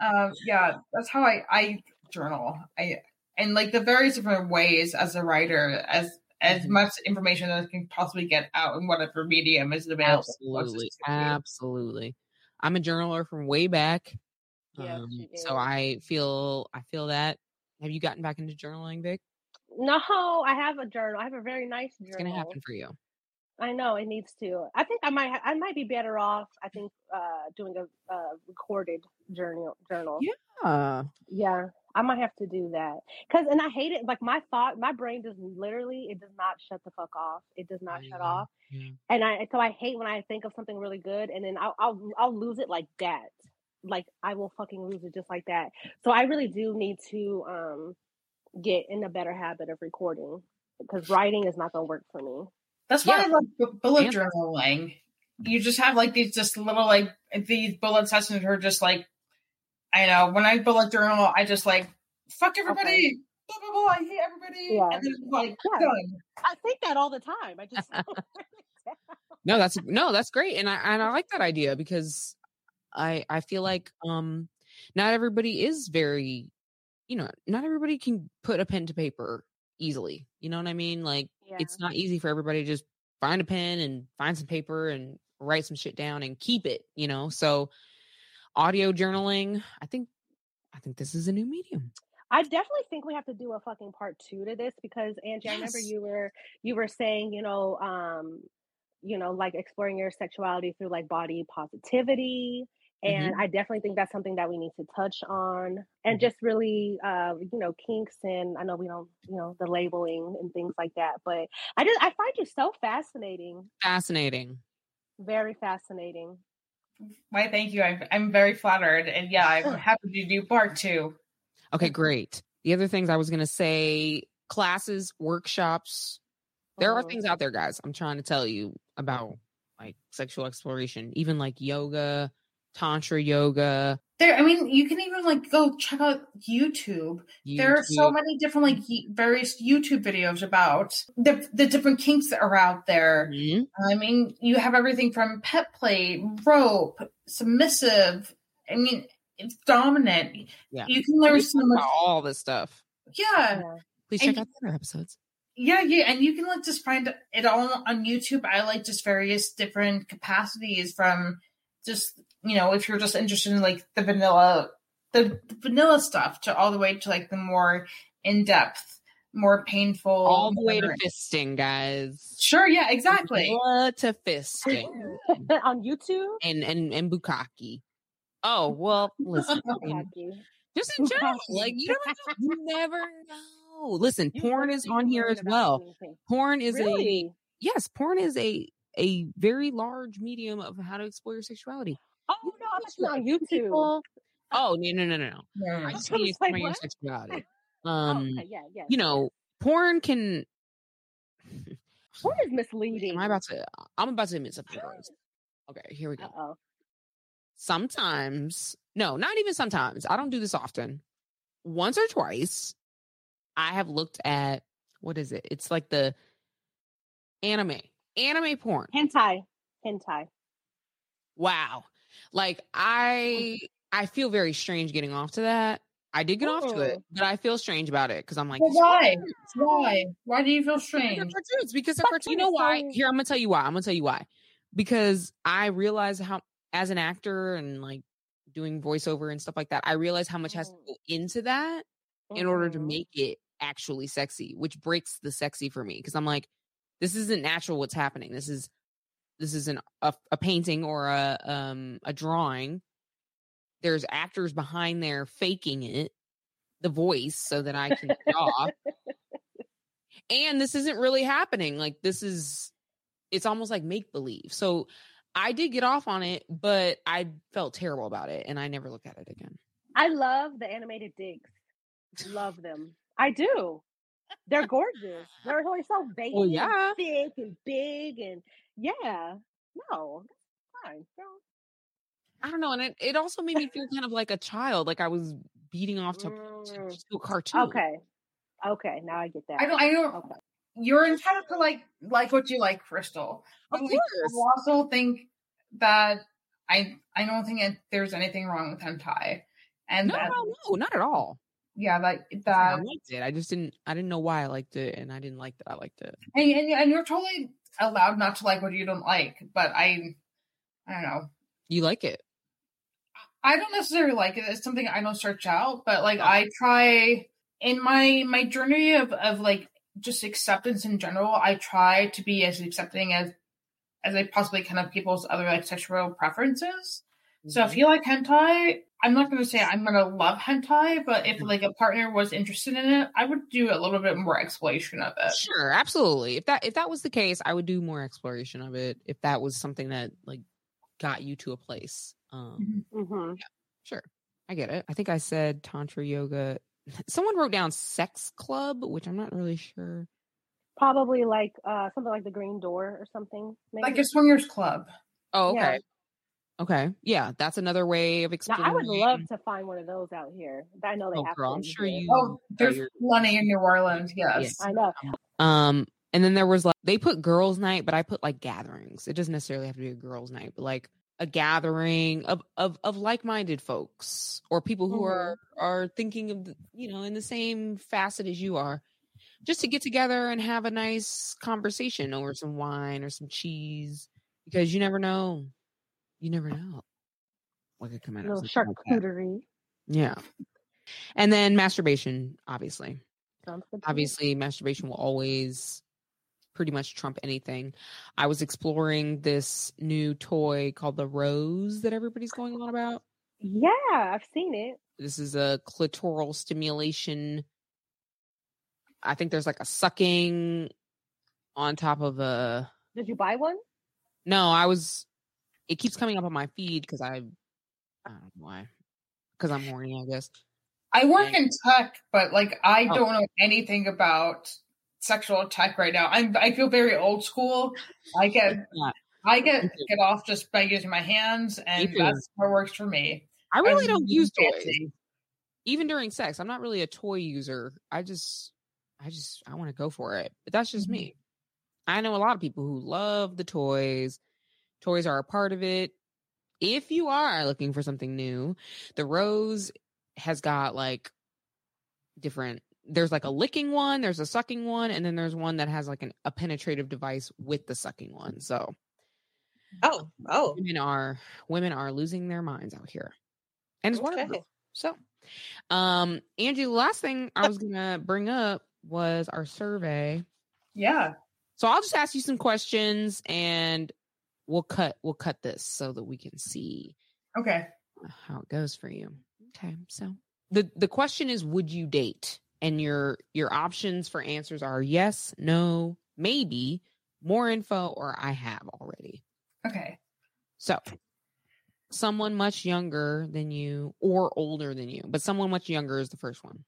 um, yeah, that's how I I journal. I and like the various different ways as a writer, as as mm-hmm. much information as I can possibly get out in whatever medium is available. Absolutely, absolutely. I'm a journaler from way back. Um, so I feel I feel that. Have you gotten back into journaling, Vic? No, I have a journal. I have a very nice journal. It's gonna happen for you. I know it needs to. I think I might. I might be better off. I think uh, doing a, a recorded journal. Journal. Yeah. Yeah. I might have to do that because, and I hate it. Like my thought, my brain does literally, it does not shut the fuck off. It does not shut off. Yeah. And I, so I hate when I think of something really good and then I'll, I'll, I'll lose it like that like I will fucking lose it just like that. So I really do need to um get in a better habit of recording because writing is not gonna work for me. That's why yeah. I love bullet yeah. journaling. You just have like these just little like these bullet sessions are just like I know when I bullet journal, I just like fuck everybody. Okay. Blah, blah, blah, I hate everybody. Yeah. And then like yeah. done. I think that all the time. I just No, that's no, that's great. And I and I like that idea because I I feel like um not everybody is very you know, not everybody can put a pen to paper easily. You know what I mean? Like yeah. it's not easy for everybody to just find a pen and find some paper and write some shit down and keep it, you know. So audio journaling, I think I think this is a new medium. I definitely think we have to do a fucking part two to this because Angie, yes. I remember you were you were saying, you know, um, you know, like exploring your sexuality through like body positivity and mm-hmm. i definitely think that's something that we need to touch on and mm-hmm. just really uh you know kinks and i know we don't you know the labeling and things like that but i just i find you so fascinating. Fascinating. Very fascinating. Why thank you. I'm, I'm very flattered and yeah i'm happy to do part two. Okay great. The other things i was going to say classes workshops there are mm-hmm. things out there guys i'm trying to tell you about like sexual exploration even like yoga tantra yoga. There, I mean, you can even like go check out YouTube. YouTube. There are so many different like various YouTube videos about the the different kinks that are out there. Mm-hmm. I mean, you have everything from pet play, rope, submissive. I mean, it's dominant. Yeah. You can learn so much all this stuff. Yeah. Please check and, out the other episodes. Yeah, yeah, and you can like just find it all on YouTube. I like just various different capacities from just you know if you're just interested in like the vanilla the, the vanilla stuff to all the way to like the more in-depth more painful all the way to fisting guys. Sure yeah exactly. Vanilla to fisting. On youtube? And and and bukkake. Oh well listen. Just in general like you never know, you never know. Listen you porn is on here as well. porn is really? a yes porn is a a very large medium of how to explore your sexuality. Oh no, I'm on YouTube. People, oh no no no no no! Yeah. I just mean explore your sexuality. Um, oh, okay. yeah, yeah. You know, porn can. What is misleading? Am I about to? I'm about to admit something gross. Okay, here we go. Uh-oh. Sometimes, no, not even sometimes. I don't do this often. Once or twice, I have looked at what is it? It's like the anime, anime porn. Hentai. Hentai. Wow. Like I I feel very strange getting off to that. I did get off to it, Oh. but I feel strange about it because I'm like, Well, why? Why? Why do you feel strange? cartoons because they're cartoons. You know why? Here, I'm gonna tell you why. I'm gonna tell you why. Because I realize how, as an actor and like doing voiceover and stuff like that, I realize how much has to Mm. go into that in order to Mhm. make it actually sexy, which breaks the sexy for me. Because I'm like, this isn't natural. What's happening? This is this is an a, a painting or a um a drawing. There's actors behind there faking it, the voice, so that I can get off. And this isn't really happening. Like this is, it's almost like make believe. So I did get off on it, but I felt terrible about it, and I never looked at it again. I love the animated dicks. Love them. I do. They're gorgeous. They're always so baby Well, yeah. and thick and big and yeah. No, fine. girl. I don't know, and it, it also made me feel kind of like a child, like I was beating off to, to, Mm. to a cartoon. Okay. Okay, now I get that. I don't. I don't. Okay. You're entitled to like like what you like, Crystal. Of like, course. I also think that I I don't think it, there's anything wrong with hentai, and No, that no, no, not at all. yeah, like that. I liked it. I just didn't. I didn't know why I liked it, and I didn't like that I liked it. and, and and you're totally allowed not to like what you don't like. But I, I don't know. You like it? I don't necessarily like it. It's something I don't search out, but like I try in my my journey of of like just acceptance in general. I try to be as accepting as as I possibly can of people's other like sexual preferences. So Mm-hmm. if you like hentai, I'm not going to say I'm going to love hentai, but if like a partner was interested in it, I would do a little bit more exploration of it. Sure, absolutely. If that if that was the case, I would do more exploration of it. If that was something that like got you to a place. Um hmm sure. I get it. I think I said tantra yoga. Someone wrote down sex club, which I'm not really sure. Probably like uh something like the Green Door or something. Maybe. Like a swingers club. Oh, Yeah. Okay. Okay. Yeah, that's another way of now exploring. I would love to find one of those out here. I know they Oh, have girl, I'm sure exist. you- Oh, there's plenty in New Orleans. Yes. I know. Um, and then there was like they put girls' night, but I put like gatherings. It doesn't necessarily have to be a girls' night, but like a gathering of of of like-minded folks or people who are are thinking of the, you know in the same facet as you are, just to get together and have a nice conversation over some wine or some cheese because you never know, you never know what could come out A little something like Yeah, and then masturbation, obviously Sounds good. to me. obviously masturbation will always pretty much trump anything i was exploring this new toy called the rose that everybody's going on about Yeah, I've seen it. this is a clitoral stimulation i think there's like a sucking on top of a Did you buy one? no i was it keeps coming up on my feed because i i don't know why because i'm horny i guess I work in tech, but like I Oh. don't know anything about sexual tech right now. I'm I feel very old school. I get Yeah. I get get off just by using my hands, and that's what works for me. i really I'm don't use toys even during sex i'm not really a toy user i just i just i want to go for it but that's just Mhm. me i know a lot of people who love the toys toys are a part of it if you are looking for something new the rose has got like different there's like a licking one there's a sucking one and then there's one that has like an, a penetrative device with the sucking one so Oh, oh, women are women are losing their minds out here and it's wonderful okay. so, um, Angie, the last thing I was gonna bring up was our survey. Yeah. So I'll just ask you some questions, and we'll cut we'll cut this so that we can see Okay. how it goes for you. Okay, so the the question is, would you date? And your your options for answers are yes, no, maybe, more info, or I have already. Okay. So, someone much younger than you or older than you, but someone much younger is the first one.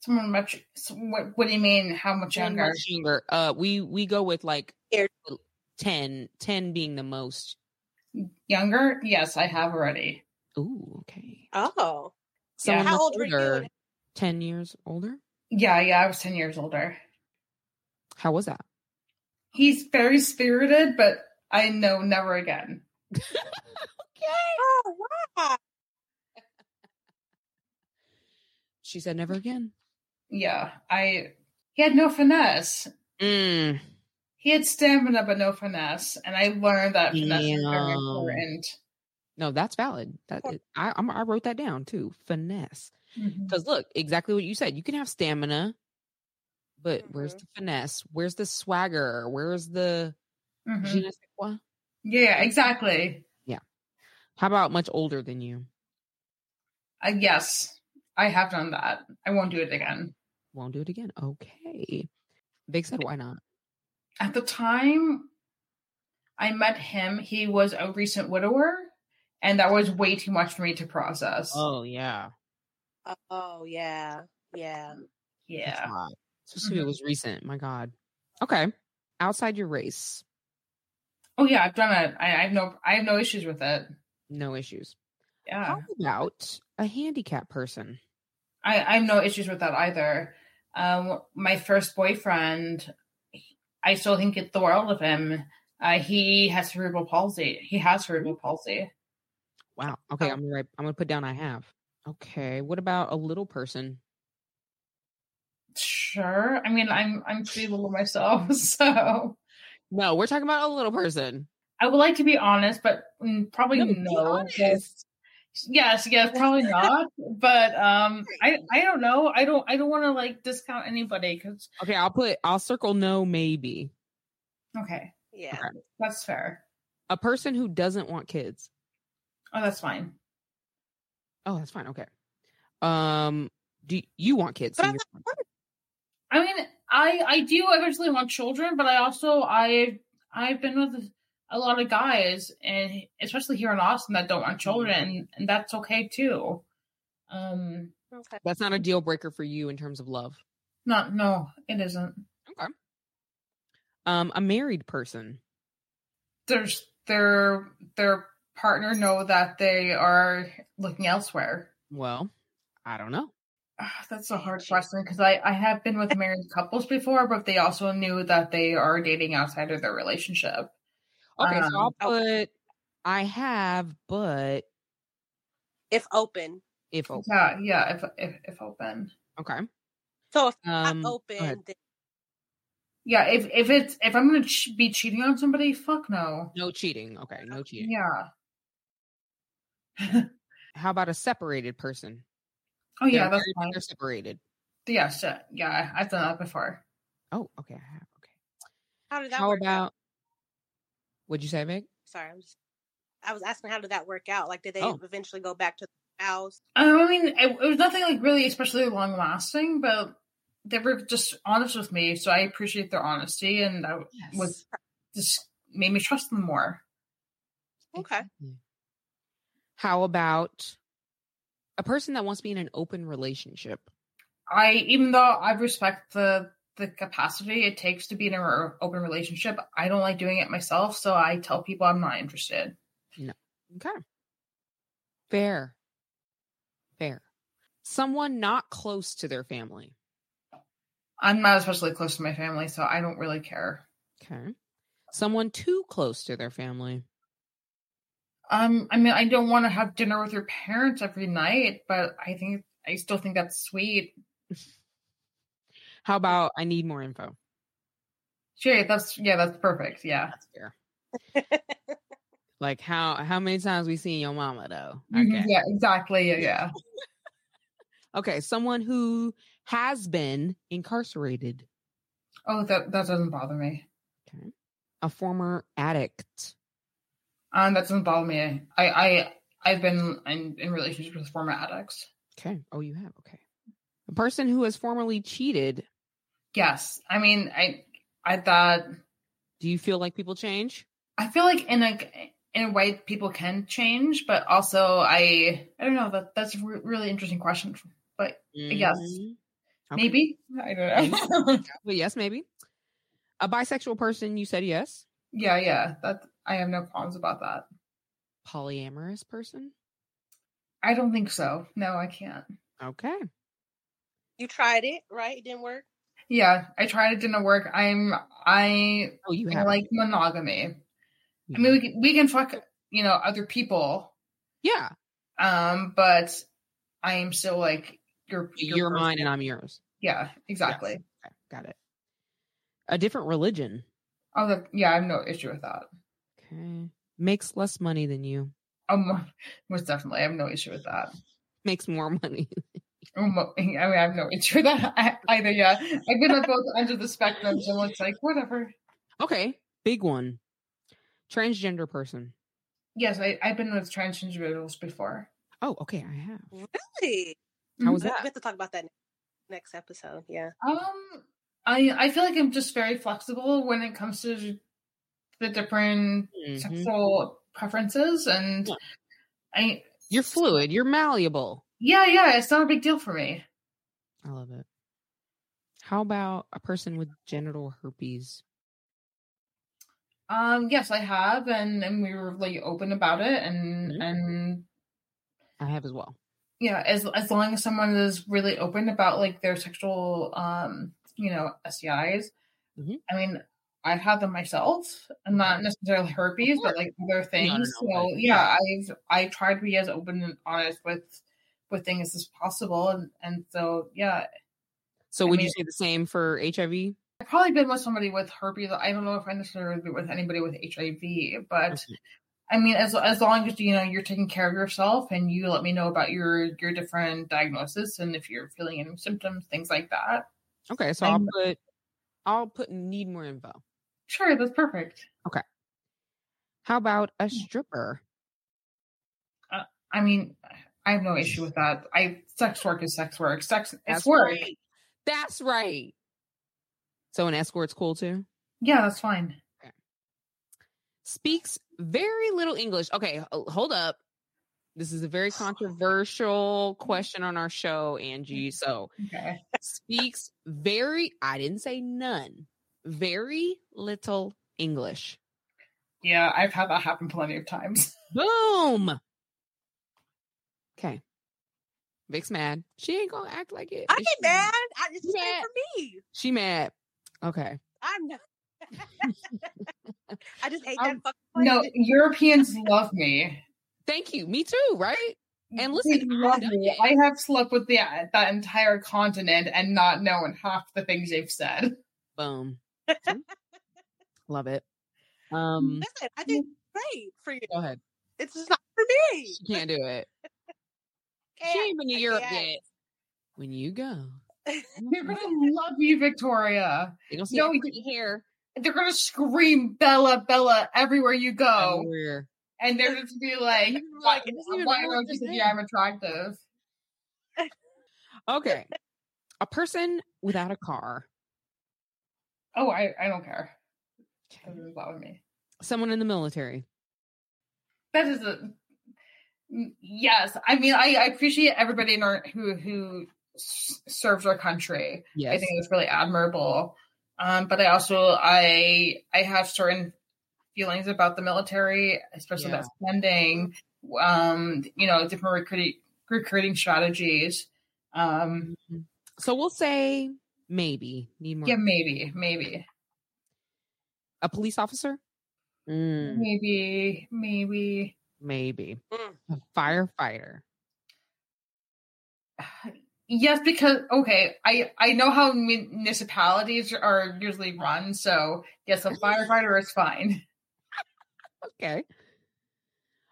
Someone much. so What, what do you mean? How much Ten younger? much younger. Uh, we we go with like Here. 10, 10 being the most. Younger? Yes, I have already. Ooh, okay. Oh. Someone How that's old were you? Ten years older. Yeah, yeah, I was ten years older. How was that? He's very spirited, but I know never again. Okay. Oh, wow. She said never again. Yeah, I. He had no finesse. Mm. He had stamina, but no finesse, and I learned that finesse is very important. No, that's valid. That I I'm, I wrote that down too. Finesse. Because look, exactly what you said. You can have stamina, but where's Mhm. the finesse? Where's the swagger? Where's the Mhm. je ne sais quoi? Yeah, exactly. Yeah. How about much older than you? Uh, yes, I have done that. I won't do it again. Won't do it again. Okay. Vic said, why not? At the time I met him, he was a recent widower, and that was way too much for me to process. Oh yeah. Oh, yeah. Yeah. Yeah. a lot. Especially if it was recent. My God. Okay. Outside your race, Oh yeah, I've done it. I, I have no I have no issues with it. no issues. Yeah. How about a handicap person? I, I have no issues with that either. Um, my first boyfriend, I still think it's the world of him. Uh, he has cerebral palsy. He has cerebral palsy. Wow. Okay, Oh. I'm gonna I'm gonna put down I have. Okay. What about a little person? Sure. I mean, I'm I'm pretty little myself, so No, we're talking about a little person. I would like to be honest, but mm, probably No, no. Be honest. Yes, yes, probably not. But um, I I don't know. I don't I don't want to like discount anybody because Okay, I'll put I'll circle no maybe. okay, Yeah. Okay. that's fair. A person who doesn't want kids. Oh, that's fine. Oh, that's fine. Okay. Um do you want kids? So I'm you're fine. I mean, I I do eventually want children, but I also I I've been with a lot of guys, and especially here in Austin, that don't want children, and, and that's okay too. Um, Okay. That's not a deal breaker for you in terms of love. not no, it isn't. Okay. Um, a married person. There's their their partner know that they are looking elsewhere. Well, I don't know. Ah, That's a hard question because I, I have been with married couples before, but they also knew that they are dating outside of their relationship. Okay, so I'll Um, put I have, but If open. if open. Yeah, yeah. If if if open, Okay. So if Um, not open, then yeah. If if it's if I'm gonna ch- be cheating on somebody, fuck no. No cheating. Okay, no cheating. Yeah. How about a separated person? Oh yeah, They're that's married, but fine. They're separated. Yes, yeah, yeah. I've done that before. Oh, okay. I have. Okay. how did that How work about? Out? What'd you say, Meg? Sorry, I'm just, I was asking how did that work out? Like, did they Oh. eventually go back to the house? Oh, I mean, it, it was nothing like really especially long lasting, but they were just honest with me, so I appreciate their honesty, and that was just made me trust them more. Okay. How about a person that wants to be in an open relationship? I even though I respect the the capacity it takes to be in an open relationship, I don't like doing it myself, so I tell people I'm not interested. Okay. Fair. Fair. Someone not close to their family. I'm not especially close to my family, so I don't really care. Okay. Someone too close to their family. Um, I mean, I don't want to have dinner with your parents every night, but I think I still think that's sweet. How about I need more info? Sure, that's yeah, that's perfect. Yeah. That's fair. like how how many times we seen your mama though? Okay. Yeah, exactly. Yeah, yeah. Okay. Someone who has been incarcerated. Oh, that that doesn't bother me. Okay. A former addict. Um, that doesn't bother me. I I I've been in, in relationships with former addicts. Okay. Oh, you have. Okay. A person who has formerly cheated. Yes, I mean, I I thought Do you feel like people change? I feel like in a in a way people can change, but also I I don't know that that's a re- really interesting question. But Yes. Mhm. Okay. Maybe I don't know. Well, yes, maybe. A bisexual person, you said yes. yeah, yeah. That I have no qualms about that. Polyamorous person. I don't think so. No, I can't. Okay. You tried it, right? It didn't work. Yeah, I tried. It didn't work. I'm. I Oh, you I have. like monogamy. I mean, we can, we can fuck, you know, other people. yeah, Um, but I am still like your you're mine and I'm yours. Yeah, exactly. Okay, got it. A different religion. Oh, the, yeah, I have no issue with that. Okay. Makes less money than you. Um, most definitely, I have no issue with that. Makes more money. Um, I mean, I have no issue with that either. Yeah, I've been on both ends of the spectrum, so it's like whatever. Okay. Big one. Transgender person. Yes, I, I've been with trans individuals before. Oh, okay. I have. Really? How was We that? We have to talk about that next episode. Yeah. Um, I I feel like I'm just very flexible when it comes to the different Mhm. sexual preferences, and Yeah. I You're fluid. You're malleable. Yeah yeah, it's not a big deal for me. I love it. How about a person with genital herpes? Um, yes, I have, and and we were like open about it, and Mhm. and I have as well. yeah, as as long as someone is really open about like their sexual um you know STIs. Mhm. I mean, I've had them myself, and not necessarily herpes, but like other things. no, so but- yeah, I've I try to be as open and honest with with things as possible, and and so yeah, So I would you say the same for HIV? I've probably been with somebody with herpes. I don't know if I necessarily been with anybody with HIV, but Okay. I mean, as as long as you know you're taking care of yourself and you let me know about your your different diagnosis and if you're feeling any symptoms, things like that. Okay, so I'll put I'll put need more info. Sure, that's perfect. Okay. How about a hmm. stripper? Uh, I mean, I have no issue with that. I sex work is sex work. Sex That's work. right. That's right. So an escort's cool too. Yeah, that's fine. Speaks very little English. Okay, hold up. This is a very controversial question on our show, Angie. So Okay. speaks very I didn't say none. Very little English. Yeah, I've had that happen plenty of times. Boom. Okay. Vic's mad. She ain't gonna act like it. I get mad. I, it's the mad? for me. She mad. Okay. I'm not. I just hate Um, that fucking No. Europeans love me. Thank you. Me too, right? And listen, They I've love done me. I have slept with the that entire continent and not known half the things they've said. Boom. Love it. Um Listen, I think great for you. go ahead. It's just not for me. She can't do it. She Can't. ain't been to I Europe can't. yet. When you go, They're gonna love you, Victoria. you gonna see No, no, you- pretty hair They're gonna scream Bella, Bella everywhere you go, everywhere. and they're just be like, Like, "Why, it doesn't why don't you think. I'm attractive?" Okay. A person without a car. Oh, I, I don't care. Doesn't bother me. Someone in the military. That is a yes. I mean, I, I appreciate everybody in our who who s- serves our country. Yes. I think it's really admirable. Um, but I also I I have certain feelings about the military, especially Yeah. that spending. Um, you know, different recruiting recruiting strategies. Um, so we'll say maybe. Need more. yeah, maybe, maybe, A police officer? Mm, maybe, maybe. Maybe. Mm. A firefighter. Yes, because okay, I I know how municipalities are usually run, so yes, a firefighter is fine. Okay.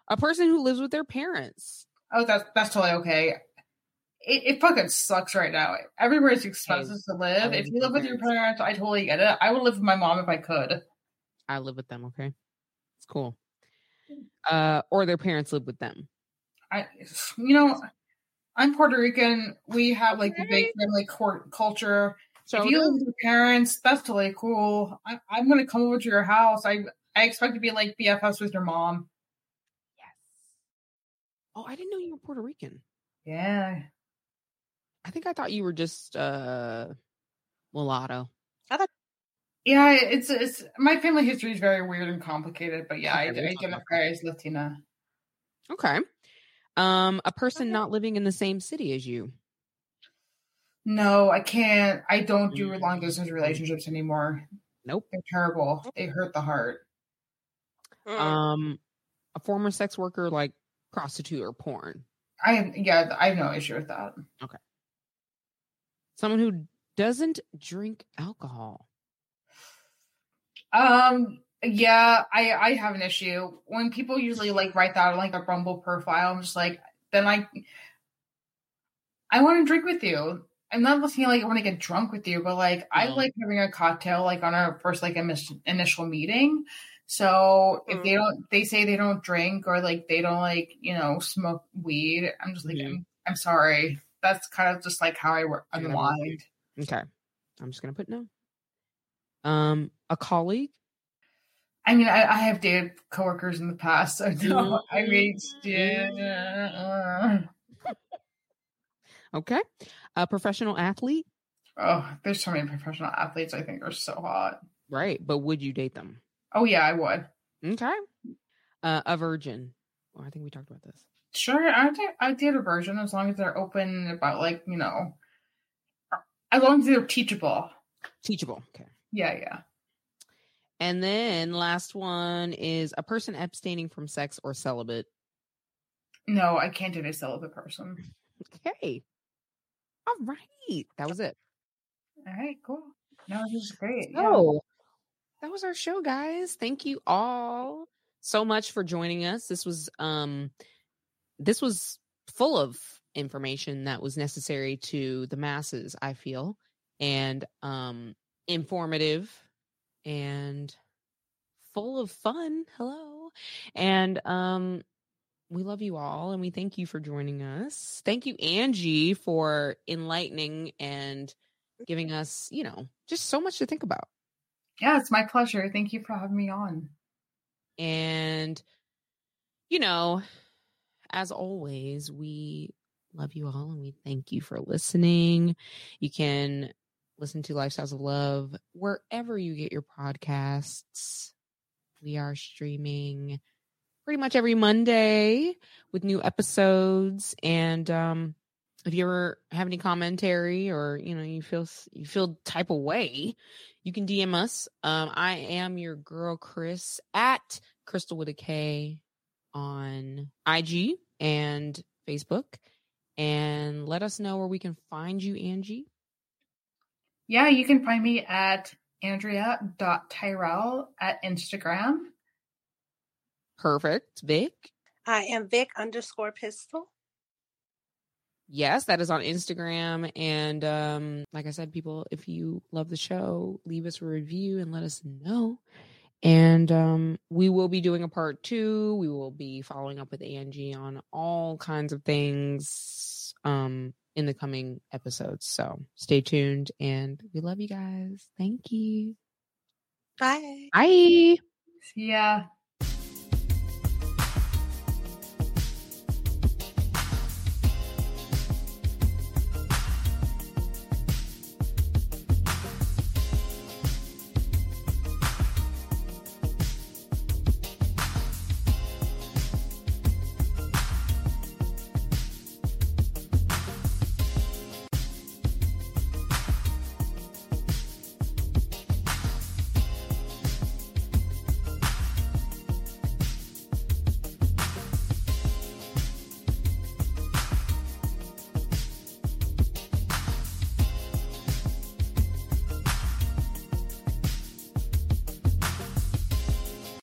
A person who lives with their parents. Oh, that's that's totally okay. It, it fucking sucks right now. Everywhere is expensive to live. If you live with your parents, I totally get it. I would live with my mom if I could. I live with them, okay? It's cool. Uh or their parents live with them. I, you know, I'm Puerto Rican. We have like the big family court culture. So if you live with your parents, that's totally cool. I, I'm gonna come over to your house. I I expect to be like BFFs with your mom. yes. Oh, I didn't know you were Puerto Rican. Yeah. I think I thought you were just uh mulatto. Yeah, it's it's my family history is very weird and complicated, but yeah, I, Okay, we'll I talk about identify as Latina. Okay. Um, a person Okay. not living in the same city as you. No, I can't. I don't do Mm. long distance relationships anymore. Nope. They're terrible. They hurt the heart. Mm. Um, a former sex worker like prostitute or porn. I am yeah, I have no issue with that. Okay. Someone who doesn't drink alcohol. Um, yeah, I I have an issue when people usually like write that on like a Bumble profile. I'm just like, then I I want to drink with you. I'm not listening like I want to get drunk with you, but like I like having a cocktail like on our first like initial meeting. So if they don't, they say they don't drink or like they don't like you know smoke weed. I'm just like, Mhm. I'm, I'm sorry. That's kind of just like how I work, unwind. Okay. I'm just gonna put no. Um, a colleague. I mean, I, I have dated coworkers in the past, so no, I mean, Mm-hmm. yeah. Okay. A professional athlete. Oh, there's so many professional athletes I think are so hot. Right. But would you date them? Oh yeah, I would. Okay. Uh, a virgin. Well, I think we talked about this. Sure, I date, I date a version as long as they're open about like you know, as long as they're teachable. Teachable. Okay. Yeah, yeah. And then last one is a person abstaining from sex or celibate. No, I can't date a celibate person. Okay. All right. That was it. All right, cool. No, this is great. yeah. So that was our show, guys. Thank you all so much for joining us. This was um this was full of information that was necessary to the masses, I feel, and um informative and full of fun. Hello. And um we love you all and we thank you for joining us. Thank you Angie for enlightening and giving us, you know, just so much to think about. Yeah, it's my pleasure. Thank you for having me on. And, you know, as always, we love you all and we thank you for listening. You can listen to Lifestyles of Love wherever you get your podcasts. We are streaming pretty much every Monday with new episodes. And um, if you ever have any commentary or you know you feel you feel type of way, you can DM us. Um, I am your girl Chris at Crystal with a K on IG and Facebook, and let us know where we can find you, Angie. Yeah, you can find me at andrea.tyrell at Instagram. Perfect, Vic. I am Vic underscore pistol. Yes, that is on Instagram. And um, like I said, people, if you love the show, leave us a review and let us know. And um, we will be doing a part two. We will be following up with Angie on all kinds of things um, in the coming episodes. So stay tuned and we love you guys. Thank you. Bye. Bye. See ya.